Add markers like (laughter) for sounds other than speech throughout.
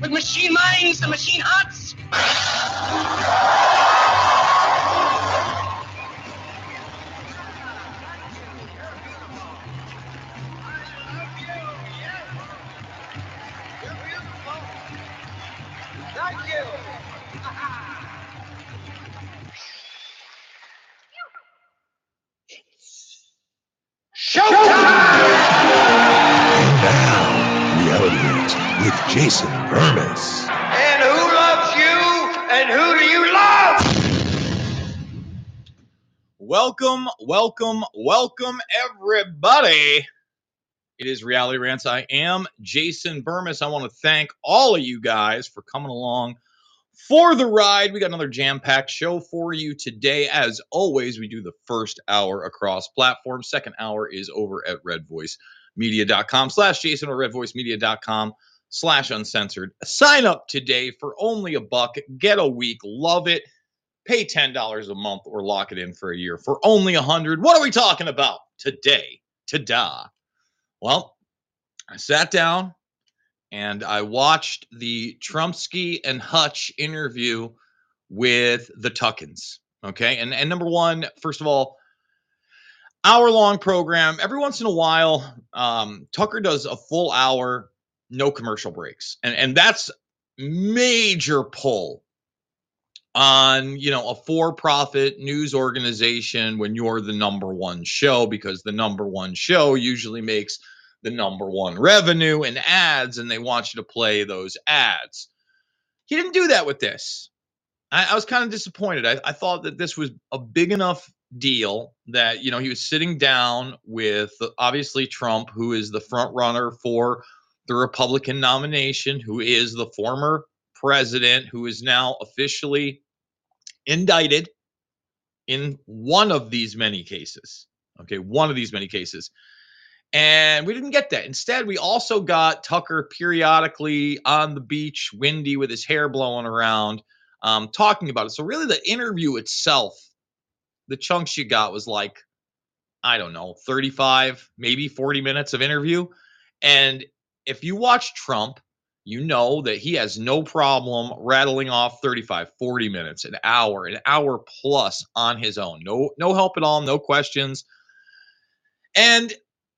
with machine minds and machine hearts. And Jason Bermas. And who loves you? And who do you love? Welcome, welcome, welcome, everybody. It is Reality Rants. I am Jason Bermas. I want to thank all of you guys for coming along for the ride. We got another jam packed show for you today. As always, we do the first hour across platforms. Second hour is over at redvoicemedia.com slash Jason or redvoicemedia.com slash uncensored. Sign up today for only a buck. Get a week. Love it pay $10 a month or lock it in for a year for only a hundred. What are we talking about today? Ta-da. Well, I sat down and I watched the Trumpsky and Hutch interview with the Tuckins. Okay. And, and number one, first of all, hour long program. Every once in a while, um, Tucker does a full hour, no commercial breaks. And, and that's major pull on you know a for-profit news organization when you're the number one show because the number one show usually makes the number one revenue and ads and they want you to play those ads he didn't do that with this i, I was kind of disappointed I, I thought that this was a big enough deal that you know he was sitting down with obviously trump who is the front runner for the republican nomination who is the former president who is now officially indicted in one of these many cases. Okay, one of these many cases. And we didn't get that. Instead, we also got Tucker periodically on the beach, windy with his hair blowing around, um, talking about it. So, really, the interview itself, the chunks you got was like, I don't know, 35, maybe 40 minutes of interview. And if you watch Trump, you know that he has no problem rattling off 35 40 minutes an hour an hour plus on his own. No no help at all no questions. And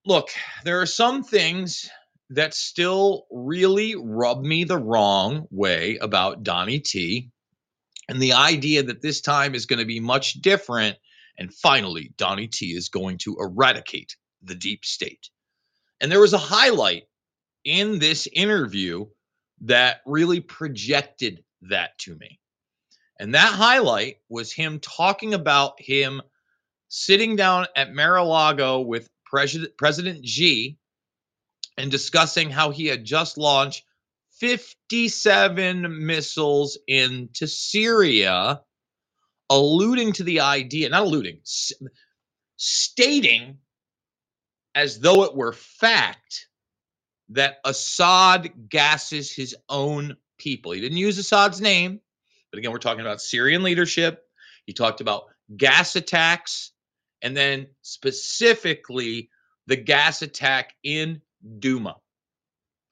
look there are some things that still really rub me the wrong way about donnie t. And the idea that this time is going to be much different and finally donnie t is going to eradicate the deep state. And there was a highlight in this interview that really projected that to me. And that highlight was him talking about him sitting down at Mar-a-Lago with President President Xi and discussing how he had just launched 57 missiles into Syria, alluding to the idea, not alluding, stating as though it were fact that Assad gasses his own people. He didn't use Assad's name, but again, we're talking about Syrian leadership. He talked about gas attacks, and then specifically the gas attack in Duma.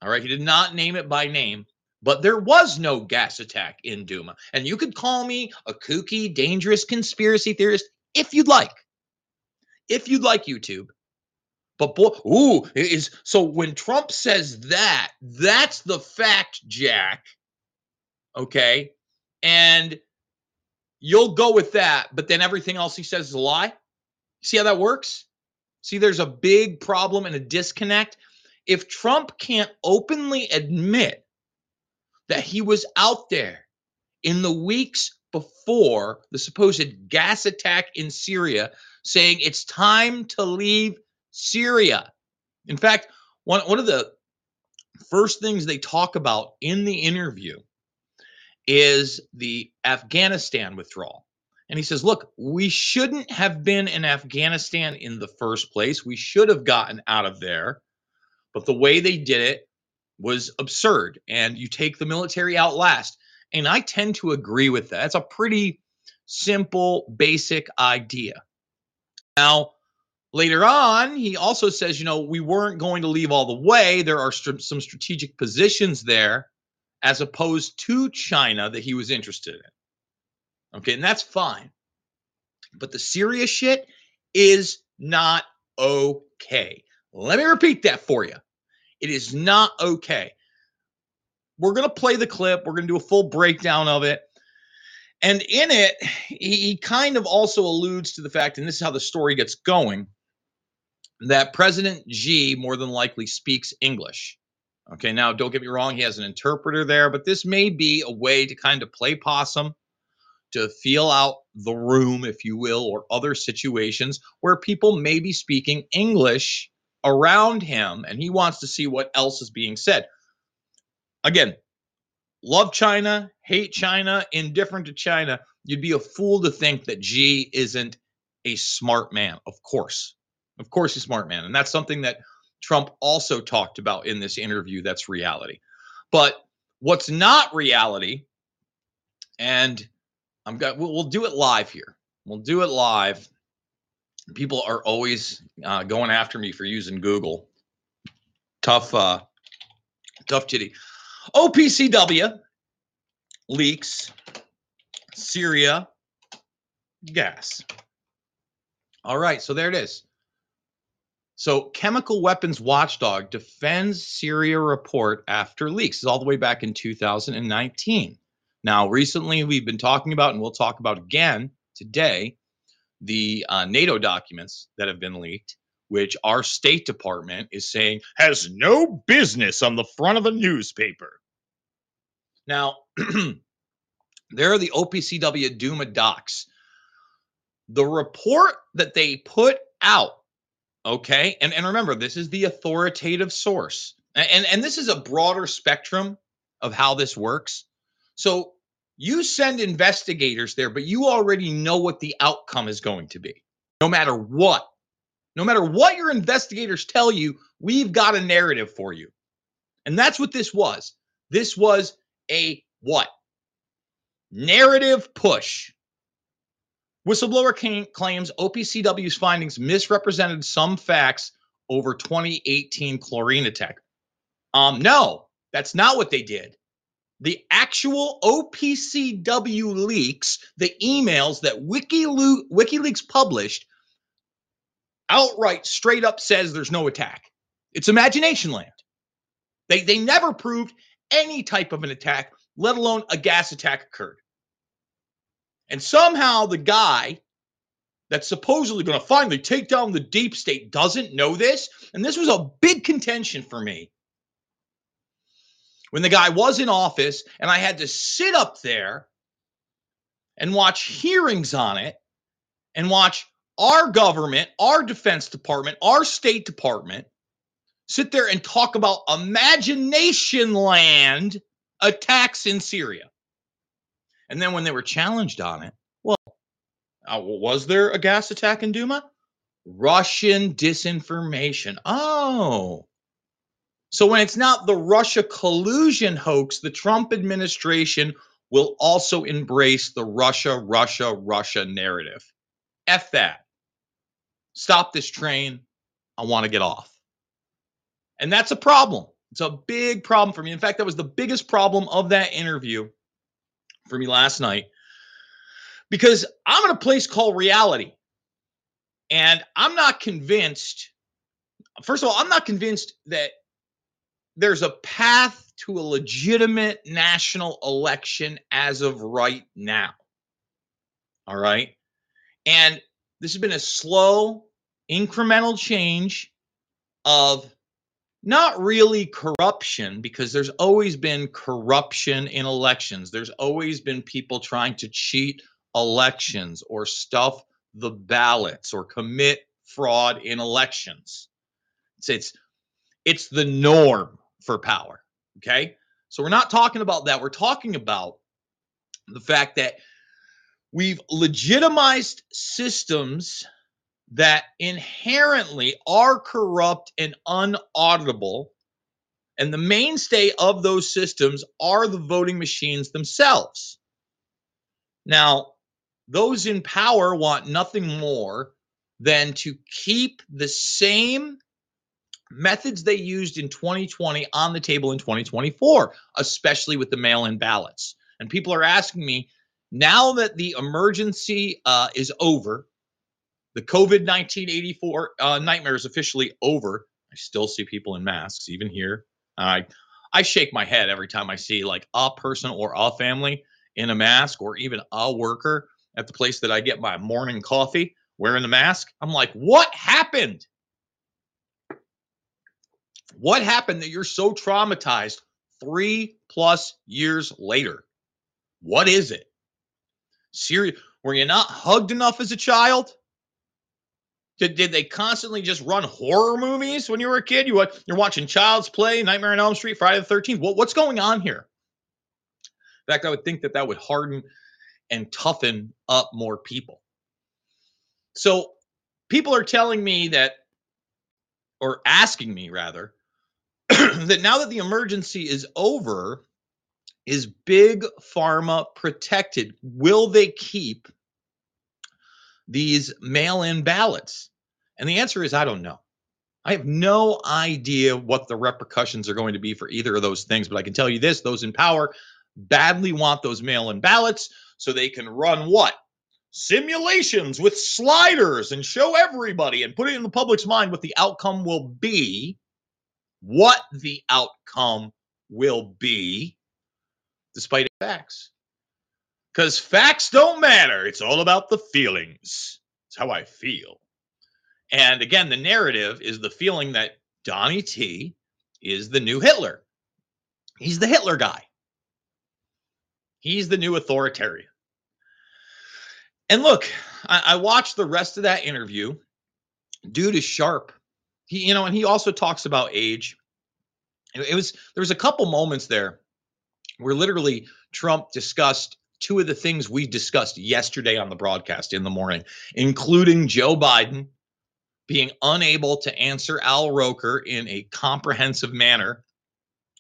All right, he did not name it by name, but there was no gas attack in Duma. And you could call me a kooky, dangerous conspiracy theorist if you'd like. If you'd like, YouTube. But boy, ooh, is so when Trump says that, that's the fact, Jack. Okay. And you'll go with that, but then everything else he says is a lie. See how that works? See, there's a big problem and a disconnect. If Trump can't openly admit that he was out there in the weeks before the supposed gas attack in Syria saying it's time to leave Syria. In fact, one, one of the first things they talk about in the interview is the Afghanistan withdrawal. And he says, look, we shouldn't have been in Afghanistan in the first place. We should have gotten out of there. But the way they did it was absurd. And you take the military out last. And I tend to agree with that. It's a pretty simple, basic idea. Now, later on, he also says, you know, we weren't going to leave all the way. There are st- some strategic positions there as opposed to China that he was interested in. Okay, and that's fine. But the serious shit is not okay. Let me repeat that for you. It is not okay. We're going to play the clip, we're going to do a full breakdown of it. And in it, he kind of also alludes to the fact, and this is how the story gets going, that President Xi more than likely speaks English. Okay, now don't get me wrong, he has an interpreter there, but this may be a way to kind of play possum, to feel out the room, if you will, or other situations where people may be speaking English around him and he wants to see what else is being said. Again, love China, hate China, indifferent to China. You'd be a fool to think that Xi isn't a smart man. Of course. Of course, he's smart man. And that's something that Trump also talked about in this interview. That's reality. But what's not reality, and I'm got we'll, we'll do it live here. We'll do it live. People are always uh, going after me for using Google. Tough, uh, tough titty. OPCW leaks Syria gas. All right, so there it is. So, Chemical Weapons Watchdog defends Syria report after leaks. This is all the way back in 2019. Now, recently we've been talking about, and we'll talk about again today, the uh, NATO documents that have been leaked, which our State Department is saying has no business on the front of a newspaper. Now, (clears throat) there are the OPCW Duma docs. The report that they put out Okay. And, and remember, this is the authoritative source. And, and this is a broader spectrum of how this works. So you send investigators there, but you already know what the outcome is going to be, no matter what. No matter what your investigators tell you, we've got a narrative for you. And that's what this was. This was a what? Narrative push. Whistleblower claims OPCW's findings misrepresented some facts over 2018 chlorine attack. Um, no, that's not what they did. The actual OPCW leaks, the emails that WikiLeaks, published, outright straight up says there's no attack. It's imagination land. They, they never proved any type of an attack, let alone a gas attack occurred. And somehow the guy that's supposedly going to finally take down the deep state doesn't know this. And this was a big contention for me when the guy was in office and I had to sit up there and watch hearings on it and watch our government, our defense department, our state department sit there and talk about imagination land attacks in Syria. And then when they were challenged on it, well, uh, was there a gas attack in Duma? Russian disinformation. Oh. So when it's not the Russia collusion hoax, the Trump administration will also embrace the Russia, Russia, Russia narrative. F that. Stop this train. I want to get off. And that's a problem. It's a big problem for me. In fact, that was the biggest problem of that interview for me last night because I'm in a place called reality. And I'm not convinced first of all, I'm not convinced that there's a path to a legitimate national election as of right now. All right. And this has been a slow, incremental change of not really corruption because there's always been corruption in elections. There's always been people trying to cheat elections or stuff the ballots or commit fraud in elections. It's it's it's the norm for power, okay? So we're not talking about that. We're talking about the fact that we've legitimized systems that inherently are corrupt and unauditable. And the mainstay of those systems are the voting machines themselves. Now, those in power want nothing more than to keep the same methods they used in 2020 on the table in 2024, especially with the mail in ballots. And people are asking me now that the emergency uh, is over, the COVID 1984 uh, nightmare is officially over. I still see people in masks, even here. I I shake my head every time I see like a person or a family in a mask, or even a worker at the place that I get my morning coffee wearing the mask. I'm like, what happened? What happened that you're so traumatized three plus years later? What is it? Serious? Were you not hugged enough as a child? Did, did they constantly just run horror movies when you were a kid? You you're watching Child's Play, Nightmare on Elm Street, Friday the Thirteenth. What, what's going on here? In fact, I would think that that would harden and toughen up more people. So people are telling me that, or asking me rather, (clears throat) that now that the emergency is over, is big pharma protected? Will they keep these mail in ballots? And the answer is I don't know. I have no idea what the repercussions are going to be for either of those things, but I can tell you this those in power badly want those mail in ballots so they can run what? Simulations with sliders and show everybody and put it in the public's mind what the outcome will be. What the outcome will be, despite facts. Because facts don't matter. It's all about the feelings. It's how I feel. And again, the narrative is the feeling that Donnie T is the new Hitler. He's the Hitler guy. He's the new authoritarian. And look, I, I watched the rest of that interview. Dude is sharp. He, you know, and he also talks about age. It, it was there was a couple moments there where literally Trump discussed two of the things we discussed yesterday on the broadcast in the morning, including Joe Biden being unable to answer Al Roker in a comprehensive manner,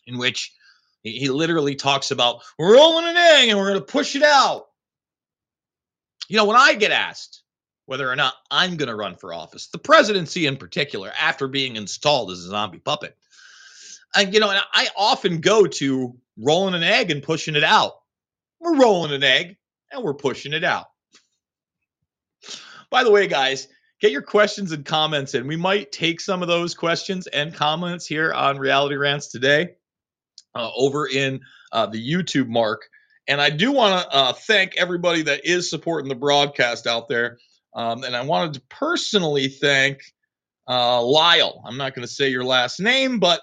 in which he, literally talks about we're rolling an egg and we're going to push it out. You know, when I get asked whether or not I'm going to run for office, the presidency in particular, after being installed as a zombie puppet, and you know, and I often go to rolling an egg and pushing it out. We're rolling an egg and we're pushing it out. By the way, guys, get your questions and comments in. We might take some of those questions and comments here on Reality Rants today uh, over in uh, the YouTube mark. And I do want to uh, thank everybody that is supporting the broadcast out there. Um, and I wanted to personally thank uh, Lyle. I'm not going to say your last name, but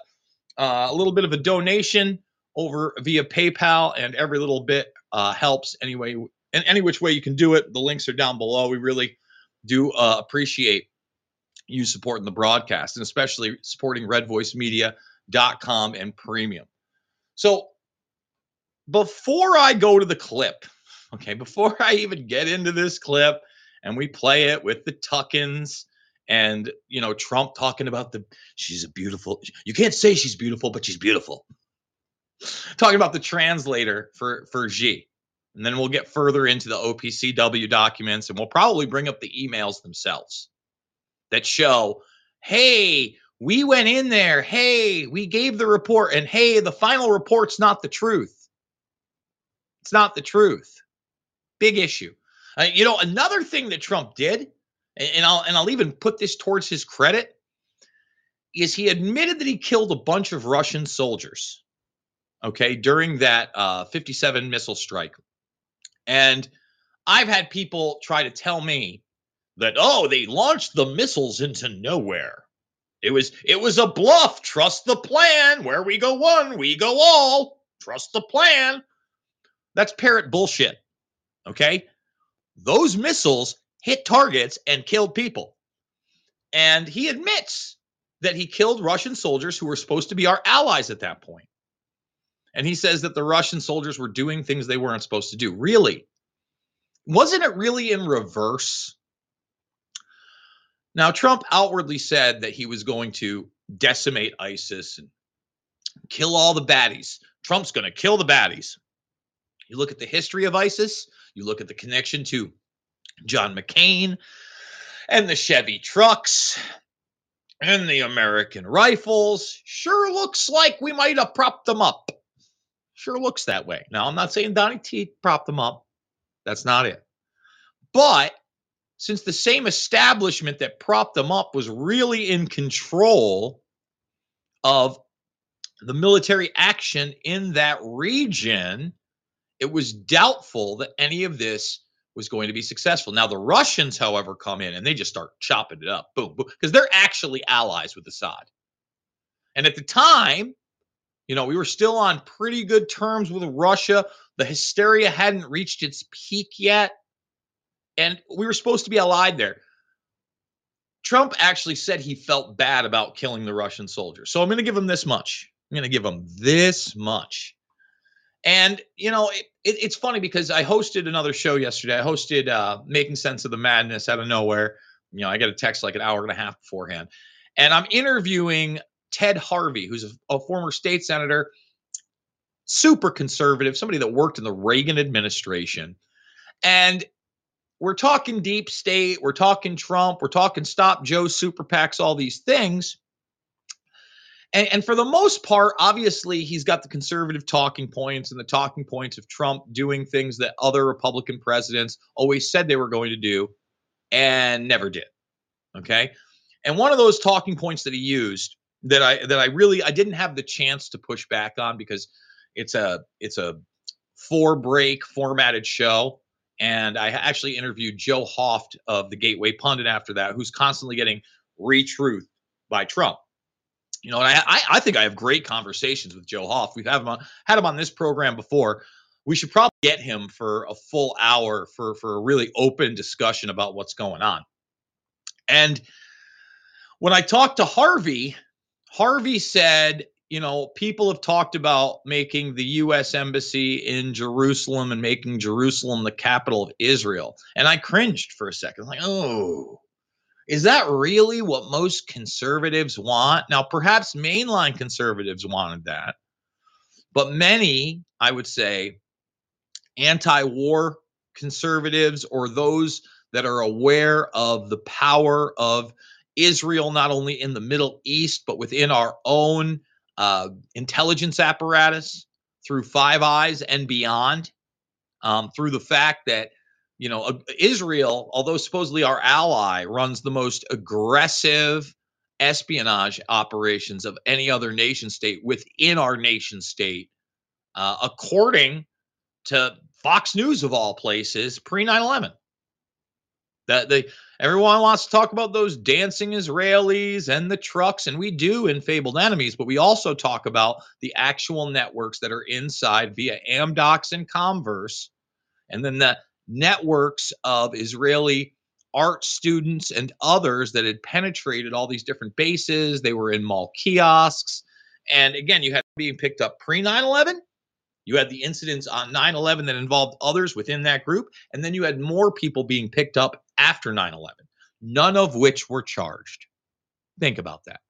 uh, a little bit of a donation over via PayPal, and every little bit uh, helps anyway. And any which way you can do it, the links are down below. We really do uh, appreciate you supporting the broadcast and especially supporting redvoicemedia.com and premium. So before I go to the clip, okay, before I even get into this clip and we play it with the Tuckins and you know Trump talking about the she's a beautiful you can't say she's beautiful but she's beautiful. Talking about the translator for for Xi. And then we'll get further into the OPCW documents and we'll probably bring up the emails themselves that show, hey, we went in there. Hey, we gave the report. And hey, the final report's not the truth. It's not the truth. Big issue. Uh, you know, another thing that Trump did, and, and I'll and I'll even put this towards his credit, is he admitted that he killed a bunch of Russian soldiers, okay, during that uh, 57 missile strike. And I've had people try to tell me that, oh, they launched the missiles into nowhere. It was it was a bluff. Trust the plan. Where we go one, we go all. Trust the plan. That's parrot bullshit. Okay? Those missiles hit targets and killed people. And he admits that he killed Russian soldiers who were supposed to be our allies at that point. And he says that the Russian soldiers were doing things they weren't supposed to do. Really? Wasn't it really in reverse? Now, Trump outwardly said that he was going to decimate ISIS and kill all the baddies. Trump's going to kill the baddies. You look at the history of ISIS, you look at the connection to John McCain and the Chevy trucks and the American rifles. Sure looks like we might have propped them up. Sure looks that way. Now, I'm not saying Donnie T propped them up. That's not it. But since the same establishment that propped them up was really in control of the military action in that region, it was doubtful that any of this was going to be successful. Now, the Russians, however, come in and they just start chopping it up, boom, boom, because they're actually allies with Assad. And at the time, you know, we were still on pretty good terms with Russia. The hysteria hadn't reached its peak yet. And we were supposed to be allied there. Trump actually said he felt bad about killing the Russian soldiers. So I'm going to give him this much. I'm going to give him this much. And you know, it, it, it's funny because I hosted another show yesterday. I hosted uh, "Making Sense of the Madness" out of nowhere. You know, I get a text like an hour and a half beforehand, and I'm interviewing Ted Harvey, who's a, a former state senator, super conservative, somebody that worked in the Reagan administration, and we're talking deep state, we're talking Trump, we're talking stop Joe super PACs, all these things. And, and for the most part, obviously, he's got the conservative talking points and the talking points of Trump doing things that other Republican presidents always said they were going to do and never did. Okay. And one of those talking points that he used that I that I really I didn't have the chance to push back on because it's a it's a four break formatted show. And I actually interviewed Joe Hoft of the Gateway Pundit after that, who's constantly getting retruth by Trump. You know, and I, I think I have great conversations with Joe Hoft. We've had him on, had him on this program before. We should probably get him for a full hour for for a really open discussion about what's going on. And when I talked to Harvey, Harvey said, you know, people have talked about making the U.S. embassy in Jerusalem and making Jerusalem the capital of Israel. And I cringed for a second, like, oh, is that really what most conservatives want? Now, perhaps mainline conservatives wanted that, but many, I would say, anti war conservatives or those that are aware of the power of Israel, not only in the Middle East, but within our own uh, intelligence apparatus through Five Eyes and beyond, um, through the fact that you know, Israel, although supposedly our ally, runs the most aggressive espionage operations of any other nation state within our nation state, uh, according to Fox News of all places, pre 9 11. That they everyone wants to talk about those dancing Israelis and the trucks, and we do in Fabled Enemies, but we also talk about the actual networks that are inside via Amdocs and Comverse, and then the networks of Israeli art students and others that had penetrated all these different bases. They were in mall kiosks. And again, you had being picked up pre 9 11. You had the incidents on 9 11 that involved others within that group. And then you had more people being picked up after 9 11, none of which were charged. Think about that.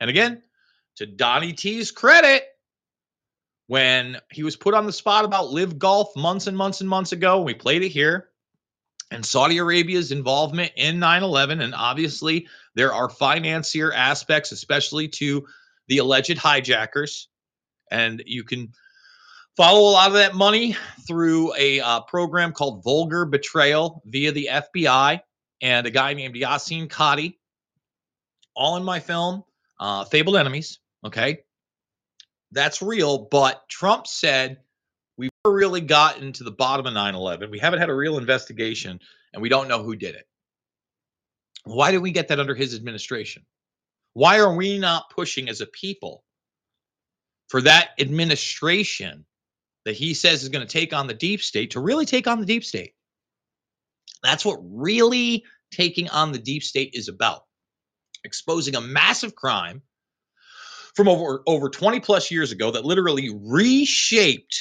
And again, to Donnie T's credit, when he was put on the spot about LIV Golf months and months and months ago. We played it here. And Saudi Arabia's involvement in 9 11. And obviously, there are financier aspects, especially to the alleged hijackers. And you can follow a lot of that money through a uh, program called Vulgar Betrayal via the FBI and a guy named Yasin Qadhi. All in my film. uh, fabled enemies. Okay, that's real. But Trump said we've really gotten to the bottom of 9/11. We haven't had a real investigation, and we don't know who did it. Why did we get that under his administration? Why are we not pushing as a people for that administration that he says is going to take on the deep state to really take on the deep state? That's what really taking on the deep state is about. Exposing a massive crime from over over 20 plus years ago that literally reshaped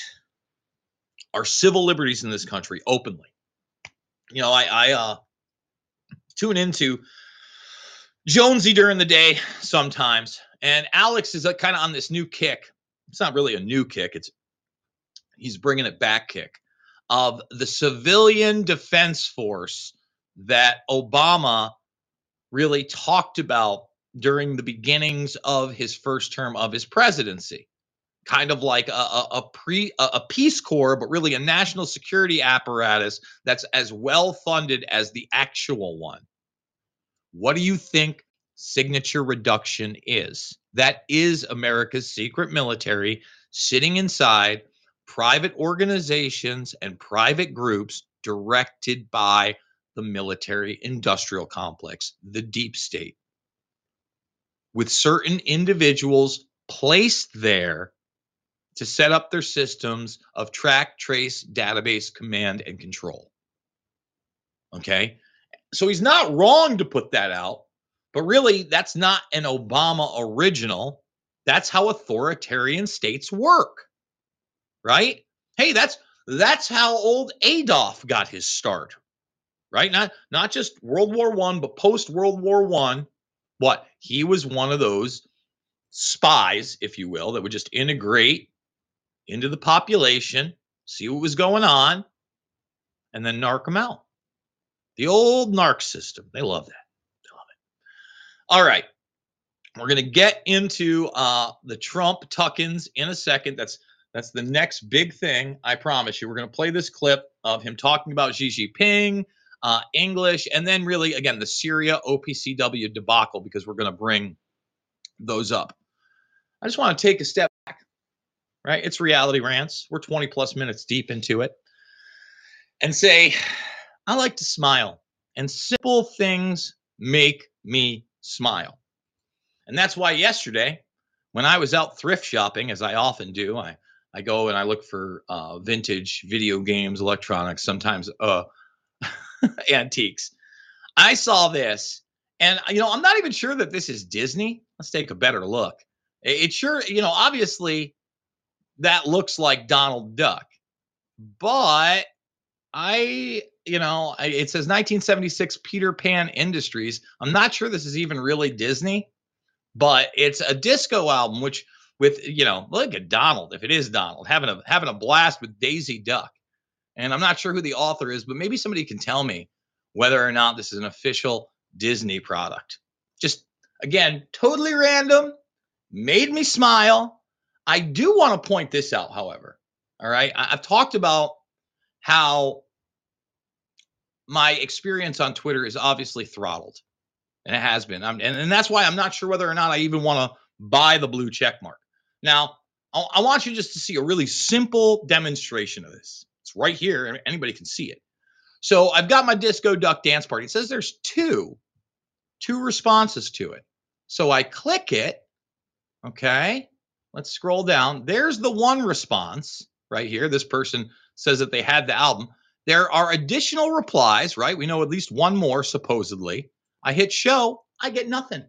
our civil liberties in this country openly. You know, I I uh tune into Jonesy during the day sometimes, and Alex is kind of on this new kick. It's not really a new kick; it's he's bringing it back kick of the civilian defense force that Obama really talked about during the beginnings of his first term of his presidency. Kind of like a, a, a pre a, a peace corps but really a national security apparatus that's as well funded as the actual one. What do you think signature reduction is? That is america's secret military sitting inside private organizations and private groups directed by the military industrial complex the deep state with certain individuals placed there to set up their systems of track, trace, database, command, and control. Okay. So he's not wrong to put that out, but really, that's not an Obama original. That's how authoritarian states work. Right? Hey, that's that's how old Adolf got his start. Right? Not not just World War 1, but post World War 1 what? He was one of those spies, if you will, that would just integrate into the population, see what was going on, and then narc them out. The old narc system. They love that. They love it. All right. We're going to get into uh, the Trump Tuckins in a second. That's that's the next big thing. I promise you. We're going to play this clip of him talking about Xi Jinping, uh, English, and then really, again, the Syria OPCW debacle, because we're going to bring those up. I just want to take a step back, right? It's reality rants. We're 20 plus minutes deep into it. And say, I like to smile, and simple things make me smile. And that's why yesterday, when I was out thrift shopping, as I often do, I, I go and I look for uh, vintage video games, electronics, sometimes uh, (laughs) antiques. I saw this, and you know, I'm not even sure that this is Disney. Let's take a better look. It sure, you know, obviously that looks like Donald Duck, but I, you know, it says 1976 Peter Pan Industries. I'm not sure this is even really Disney, but it's a disco album, which with you know, look at Donald. If it is Donald, having a having a blast with Daisy Duck. And I'm not sure who the author is, but maybe somebody can tell me whether or not this is an official Disney product. Just again, totally random, made me smile. I do want to point this out, however. All right. I- have talked about how my experience on Twitter is obviously throttled, and it has been. I'm, and, and that's why I'm not sure whether or not I even want to buy the blue check mark. Now, I, want you just to see a really simple demonstration of this. It's right here. Anybody can see it. So I've got my Disco Duck Dance Party. It says there's two, two responses to it. So I click it. Okay. Let's scroll down. There's the one response right here. This person says that they had the album. There are additional replies, right? We know at least one more, supposedly. I hit show. I get nothing.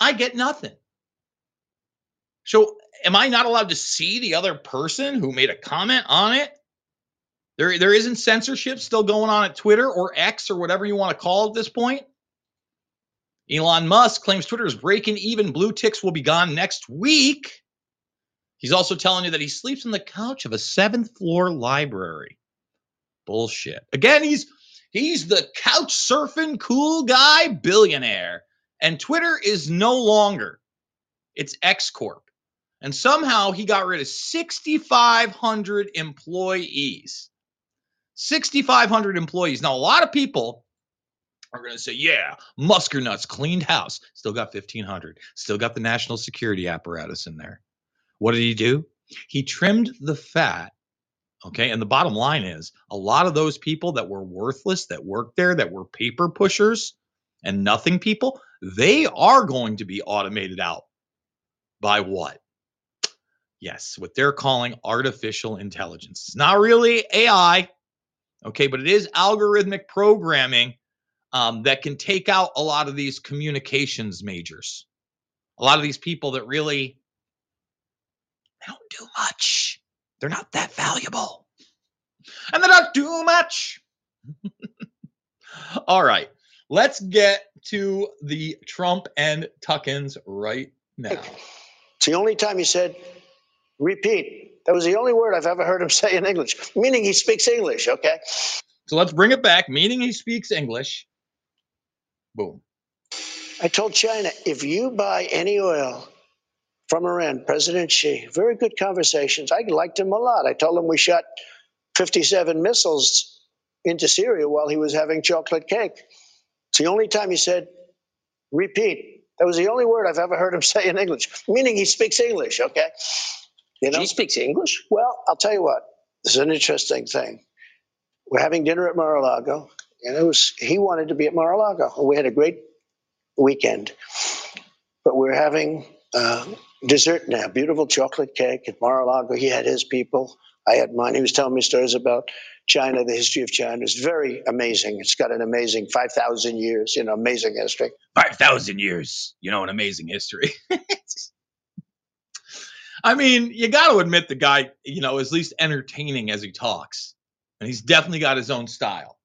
I get nothing. So am I not allowed to see the other person who made a comment on it? There, there isn't censorship still going on at Twitter or X or whatever you want to call it at this point. Elon Musk claims Twitter is breaking even. Blue ticks will be gone next week. He's also telling you that he sleeps on the couch of a seventh floor library. Bullshit. Again, he's he's the couch surfing cool guy billionaire. And Twitter is no longer. It's X Corp. And somehow he got rid of 6,500 employees. 6,500 employees. Now, a lot of people are going to say, yeah, Muskernuts cleaned house. Still got 1,500. Still got the national security apparatus in there. What did he do? He trimmed the fat. Okay. And the bottom line is a lot of those people that were worthless, that worked there, that were paper pushers and nothing people, they are going to be automated out by what? Yes, what they're calling artificial intelligence. It's not really AI, okay, but it is algorithmic programming um, that can take out a lot of these communications majors, a lot of these people that really they don't do much. They're not that valuable, and they don't do much. (laughs) All right, let's get to the Trump and Tuckins right now. It's the only time he said, repeat. That was the only word I've ever heard him (laughs) say in English, meaning he speaks English, okay? So let's bring it back, meaning he speaks English. Boom. I told China, if you buy any oil from Iran, President Xi, very good conversations. I liked him a lot. I told him we shot 57 missiles into Syria while he was having chocolate cake. It's the only time he said, repeat. That was the only word I've ever heard him (laughs) say in English, meaning he speaks English, okay? You know? She speaks English. Well, I'll tell you what. This is an interesting thing. We're having dinner at Mar-a-Lago, and it was he wanted to be at Mar-a-Lago. We had a great weekend, but we're having uh, dessert now. Beautiful chocolate cake at Mar-a-Lago. He had his people. I had mine. He was telling me stories about China, the history of China. It's very amazing. It's got an amazing 5,000 years, you know, amazing history. 5,000 years, you know, an amazing history. (laughs) I mean, you got to admit the guy, you know, is at least entertaining as he talks. And he's definitely got his own style.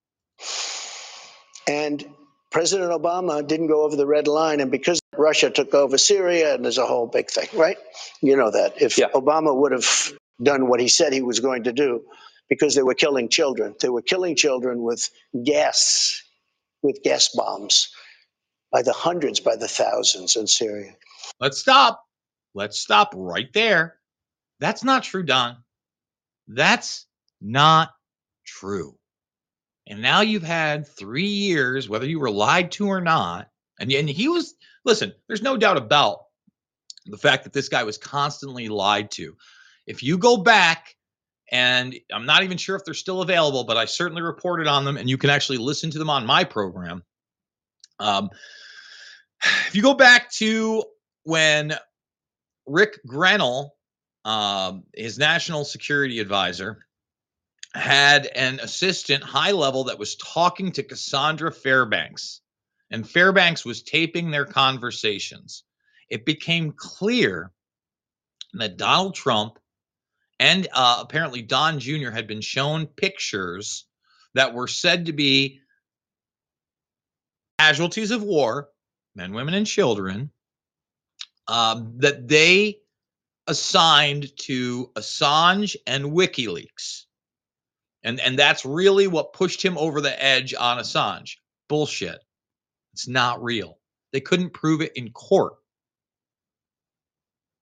And President Obama didn't go over the red line. And because Russia took over Syria, and there's a whole big thing, right? You know that. If Yeah. Obama would have done what he said he was going to do, because they were killing children, they were killing children with gas, with gas bombs by the hundreds, by the thousands in Syria. Let's stop. Let's stop right there. That's not true, Don. That's not true. And now you've had three years, whether you were lied to or not. And, and he was, listen, there's no doubt about the fact that this guy was constantly lied to. If you go back, and I'm not even sure if they're still available, but I certainly reported on them, and you can actually listen to them on my program. Um, (sighs) if you go back to when Rick Grenell, um, his national security advisor, had an assistant high level that was talking to Cassandra Fairbanks, and Fairbanks was taping their conversations. It became clear that Donald Trump and uh, apparently Don Jr. had been shown pictures that were said to be casualties of war, men, women, and children, um, that they assigned to Assange and WikiLeaks. And, and that's really what pushed him over the edge on Assange. Bullshit. It's not real. They couldn't prove it in court.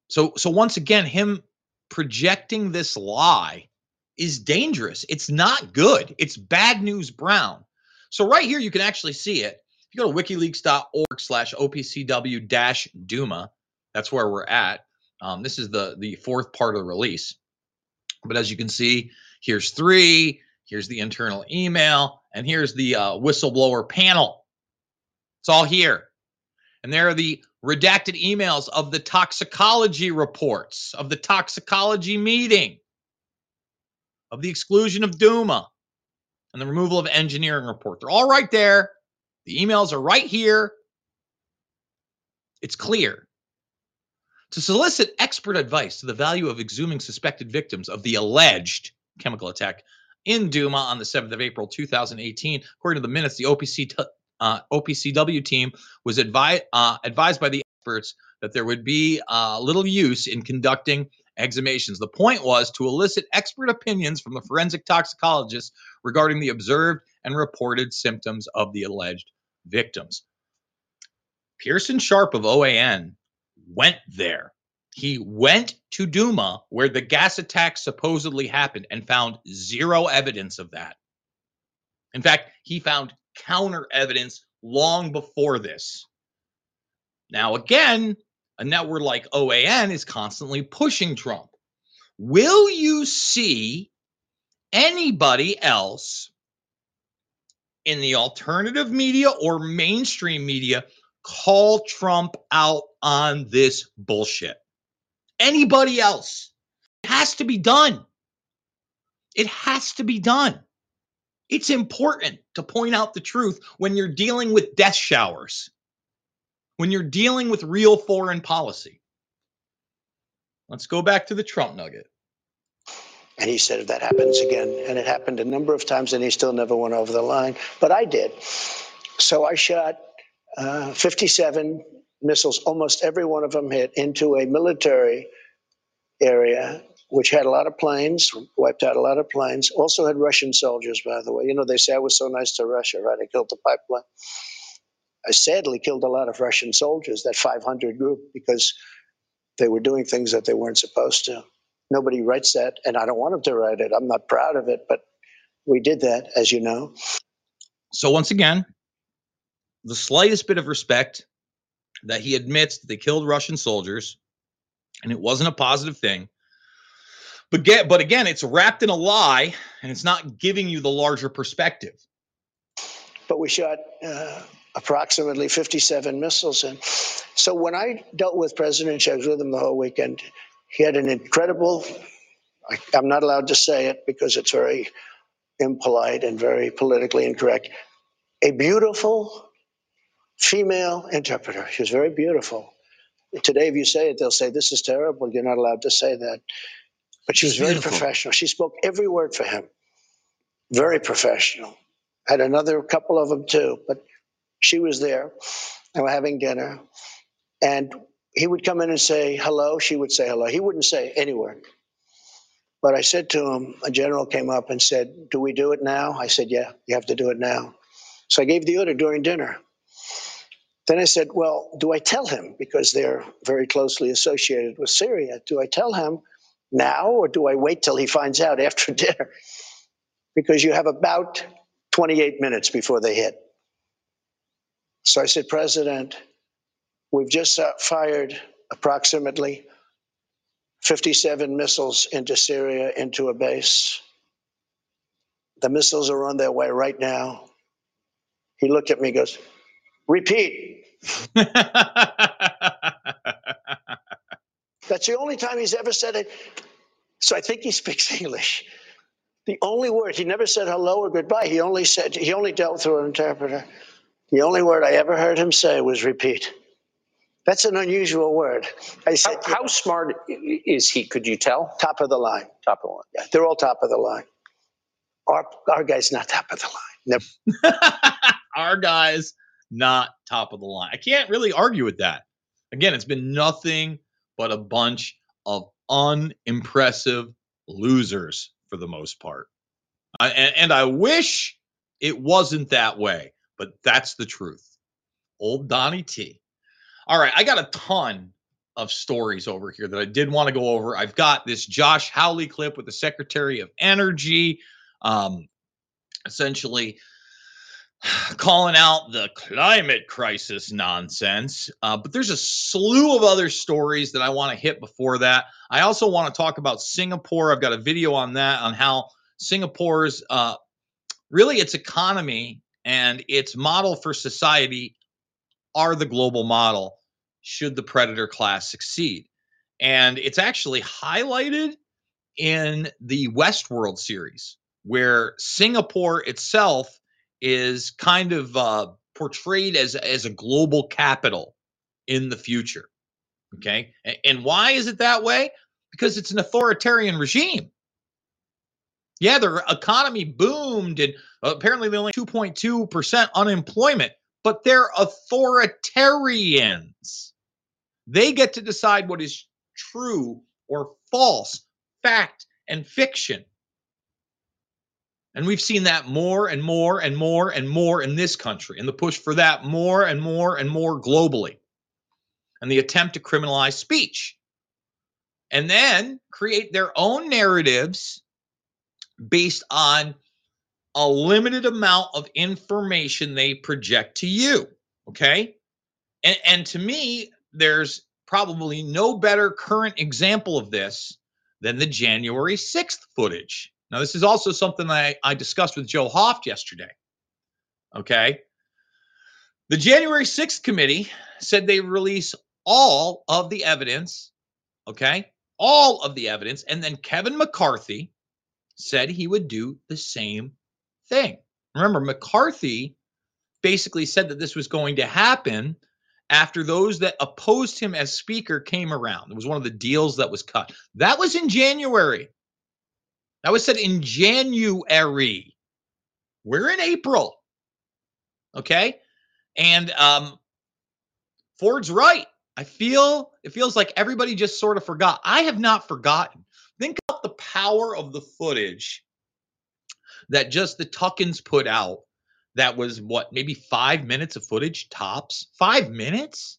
So so once again, him projecting this lie is dangerous. It's not good. It's bad news brown. So right here, you can actually see it. If you go to wikileaks.org slash OPCW dash Duma, that's where we're at. Um, this is the the fourth part of the release. But as you can see, here's three, here's the internal email, and here's the uh, whistleblower panel. It's all here. And there are the redacted emails of the toxicology reports, of the toxicology meeting, of the exclusion of Duma, and the removal of engineering report. They're all right there. The emails are right here. It's clear. To solicit expert advice to the value of exhuming suspected victims of the alleged chemical attack in Duma on the 7th of April 2018, according to the minutes, the OPC t- uh, OPCW team was advi- uh, advised by the experts that there would be uh, little use in conducting exhumations. The point was to elicit expert opinions from the forensic toxicologists regarding the observed and reported symptoms of the alleged victims. Pearson Sharp of OAN went there. He went to Duma where the gas attack supposedly happened and found zero evidence of that. In fact, he found counter evidence long before this. Now, again, a network like OAN is constantly pushing Trump. Will you see anybody else in the alternative media or mainstream media call Trump out on this bullshit? Anybody else? It has to be done. It has to be done. It's important to point out the truth when you're dealing with death showers, when you're dealing with real foreign policy. Let's go back to the Trump nugget. And he said, if that happens again, and it happened a number of times, and he still never went over the line. But I did. So I shot uh, 57 missiles, almost every one of them hit into a military area, which had a lot of planes, wiped out a lot of planes. Also had Russian soldiers, by the way. You know, they say I was so nice to Russia, right? I killed the pipeline. I sadly killed a lot of Russian soldiers, that 500 group, because they were doing things that they weren't supposed to. Nobody writes that, and I don't want them to write it. I'm not proud of it, but we did that, as you know. So, once again, the slightest bit of respect that he admits that they killed Russian soldiers and it wasn't a positive thing. But get, but again, it's wrapped in a lie and it's not giving you the larger perspective. But we shot uh, approximately 57 missiles. And so when I dealt with President Xi, I was with him the whole weekend. He had an incredible, I, I'm not allowed to say it because it's very impolite and very politically incorrect, a beautiful female interpreter. She was very beautiful. Today, if you say it, they'll say, This is terrible. You're not allowed to say that. But she was very Beautiful. professional. She spoke every word for him. Very professional. Had another couple of them too, but she was there and we're having dinner. And he would come in and say hello. She would say hello. He wouldn't say any word. But I said to him, a general came up and said, Do we do it now? I said, Yeah, you have to do it now. So I gave the order during dinner. Then I said, Well, do I tell him? Because they're very closely associated with Syria. Do I tell him now or do I wait till he finds out after (laughs) dinner? Because you have about 28 minutes before they hit. So I said, President, we've just uh, fired approximately 57 missiles into Syria, into a base. The missiles are on their way right now. He looked at me goes, Repeat. (laughs) That's the only time he's ever said it. So I think he speaks (laughs) English. The only word, he never said hello or goodbye. He only said, he only dealt through an interpreter. The only word I ever heard him say was repeat. That's an unusual word. I said, How, how smart is he? Could you tell? top of the line. Top of the line. Yeah, they're all top of the line. Our, our guy's not top of the line. Never. (laughs) Our guys not top of the line. I can't really argue with that. Again, it's been nothing but a bunch of unimpressive losers for the most part. I, and, and I wish it wasn't that way, but that's the truth. Old Donnie T. All right, I got a ton of stories over here that I did want to go over. I've got this Josh Hawley clip with the Secretary of Energy, um, essentially calling out the climate crisis nonsense. Uh, but there's a slew of other stories that I want to hit before that. I also want to talk about Singapore. I've got a video on that, on how Singapore's uh, really its economy and its model for society are the global model should the predator class succeed. And it's actually highlighted in the Westworld series, where Singapore itself is kind of uh, portrayed as as a global capital in the future. Okay, and why is it that way? Because it's an authoritarian regime. Yeah, their economy boomed, and apparently they only 2.2 percent unemployment, but they're authoritarians. They get to decide what is true or false, fact and fiction. And we've seen that more and more and more and more in this country, and the push for that more and more and more globally, and the attempt to criminalize speech. And then create their own narratives based on a limited amount of information they project to you. Okay. And, and to me, there's probably no better current example of this than the January 6th footage. Now, this is also something I, I discussed with Joe Hoft yesterday. Okay. The January 6th committee said they release all of the evidence. Okay. All of the evidence. And then Kevin McCarthy said he would do the same thing. Remember, McCarthy basically said that this was going to happen after those that opposed him as speaker came around. It was one of the deals that was cut. That was in January. That was said in January. We're in April. Okay. And um, Ford's right. I feel it feels like everybody just sort of forgot. I have not forgotten. Think about the power of the footage that just the Tuckins put out. That was what, maybe five minutes of footage tops? Five minutes?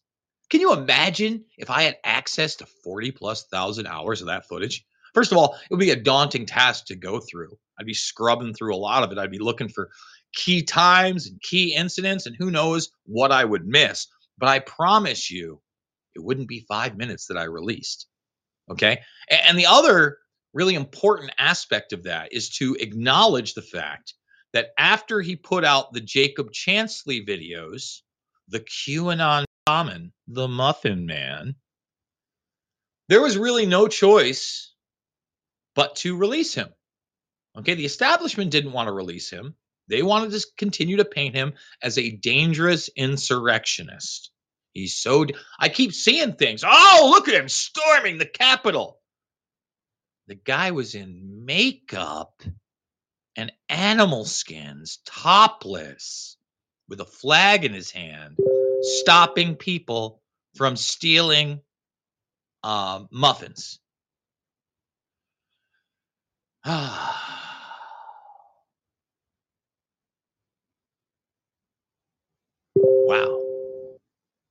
Can you imagine if I had access to 40 plus thousand hours of that footage? First of all, it would be a daunting task to go through. I'd be scrubbing through a lot of it. I'd be looking for key times and key incidents, and who knows what I would miss. But I promise you, it wouldn't be five minutes that I released. Okay. And the other really important aspect of that is to acknowledge the fact that after he put out the Jacob Chansley videos, the QAnon shaman, the Muffin Man, there was really no choice but to release him. Okay, the establishment didn't want to release him. They wanted to continue to paint him as a dangerous insurrectionist. He's so. I keep seeing things. Oh, look at him storming the Capitol. The guy was in makeup and animal skins, topless, with a flag in his hand, stopping people from stealing uh, muffins. (sighs) wow.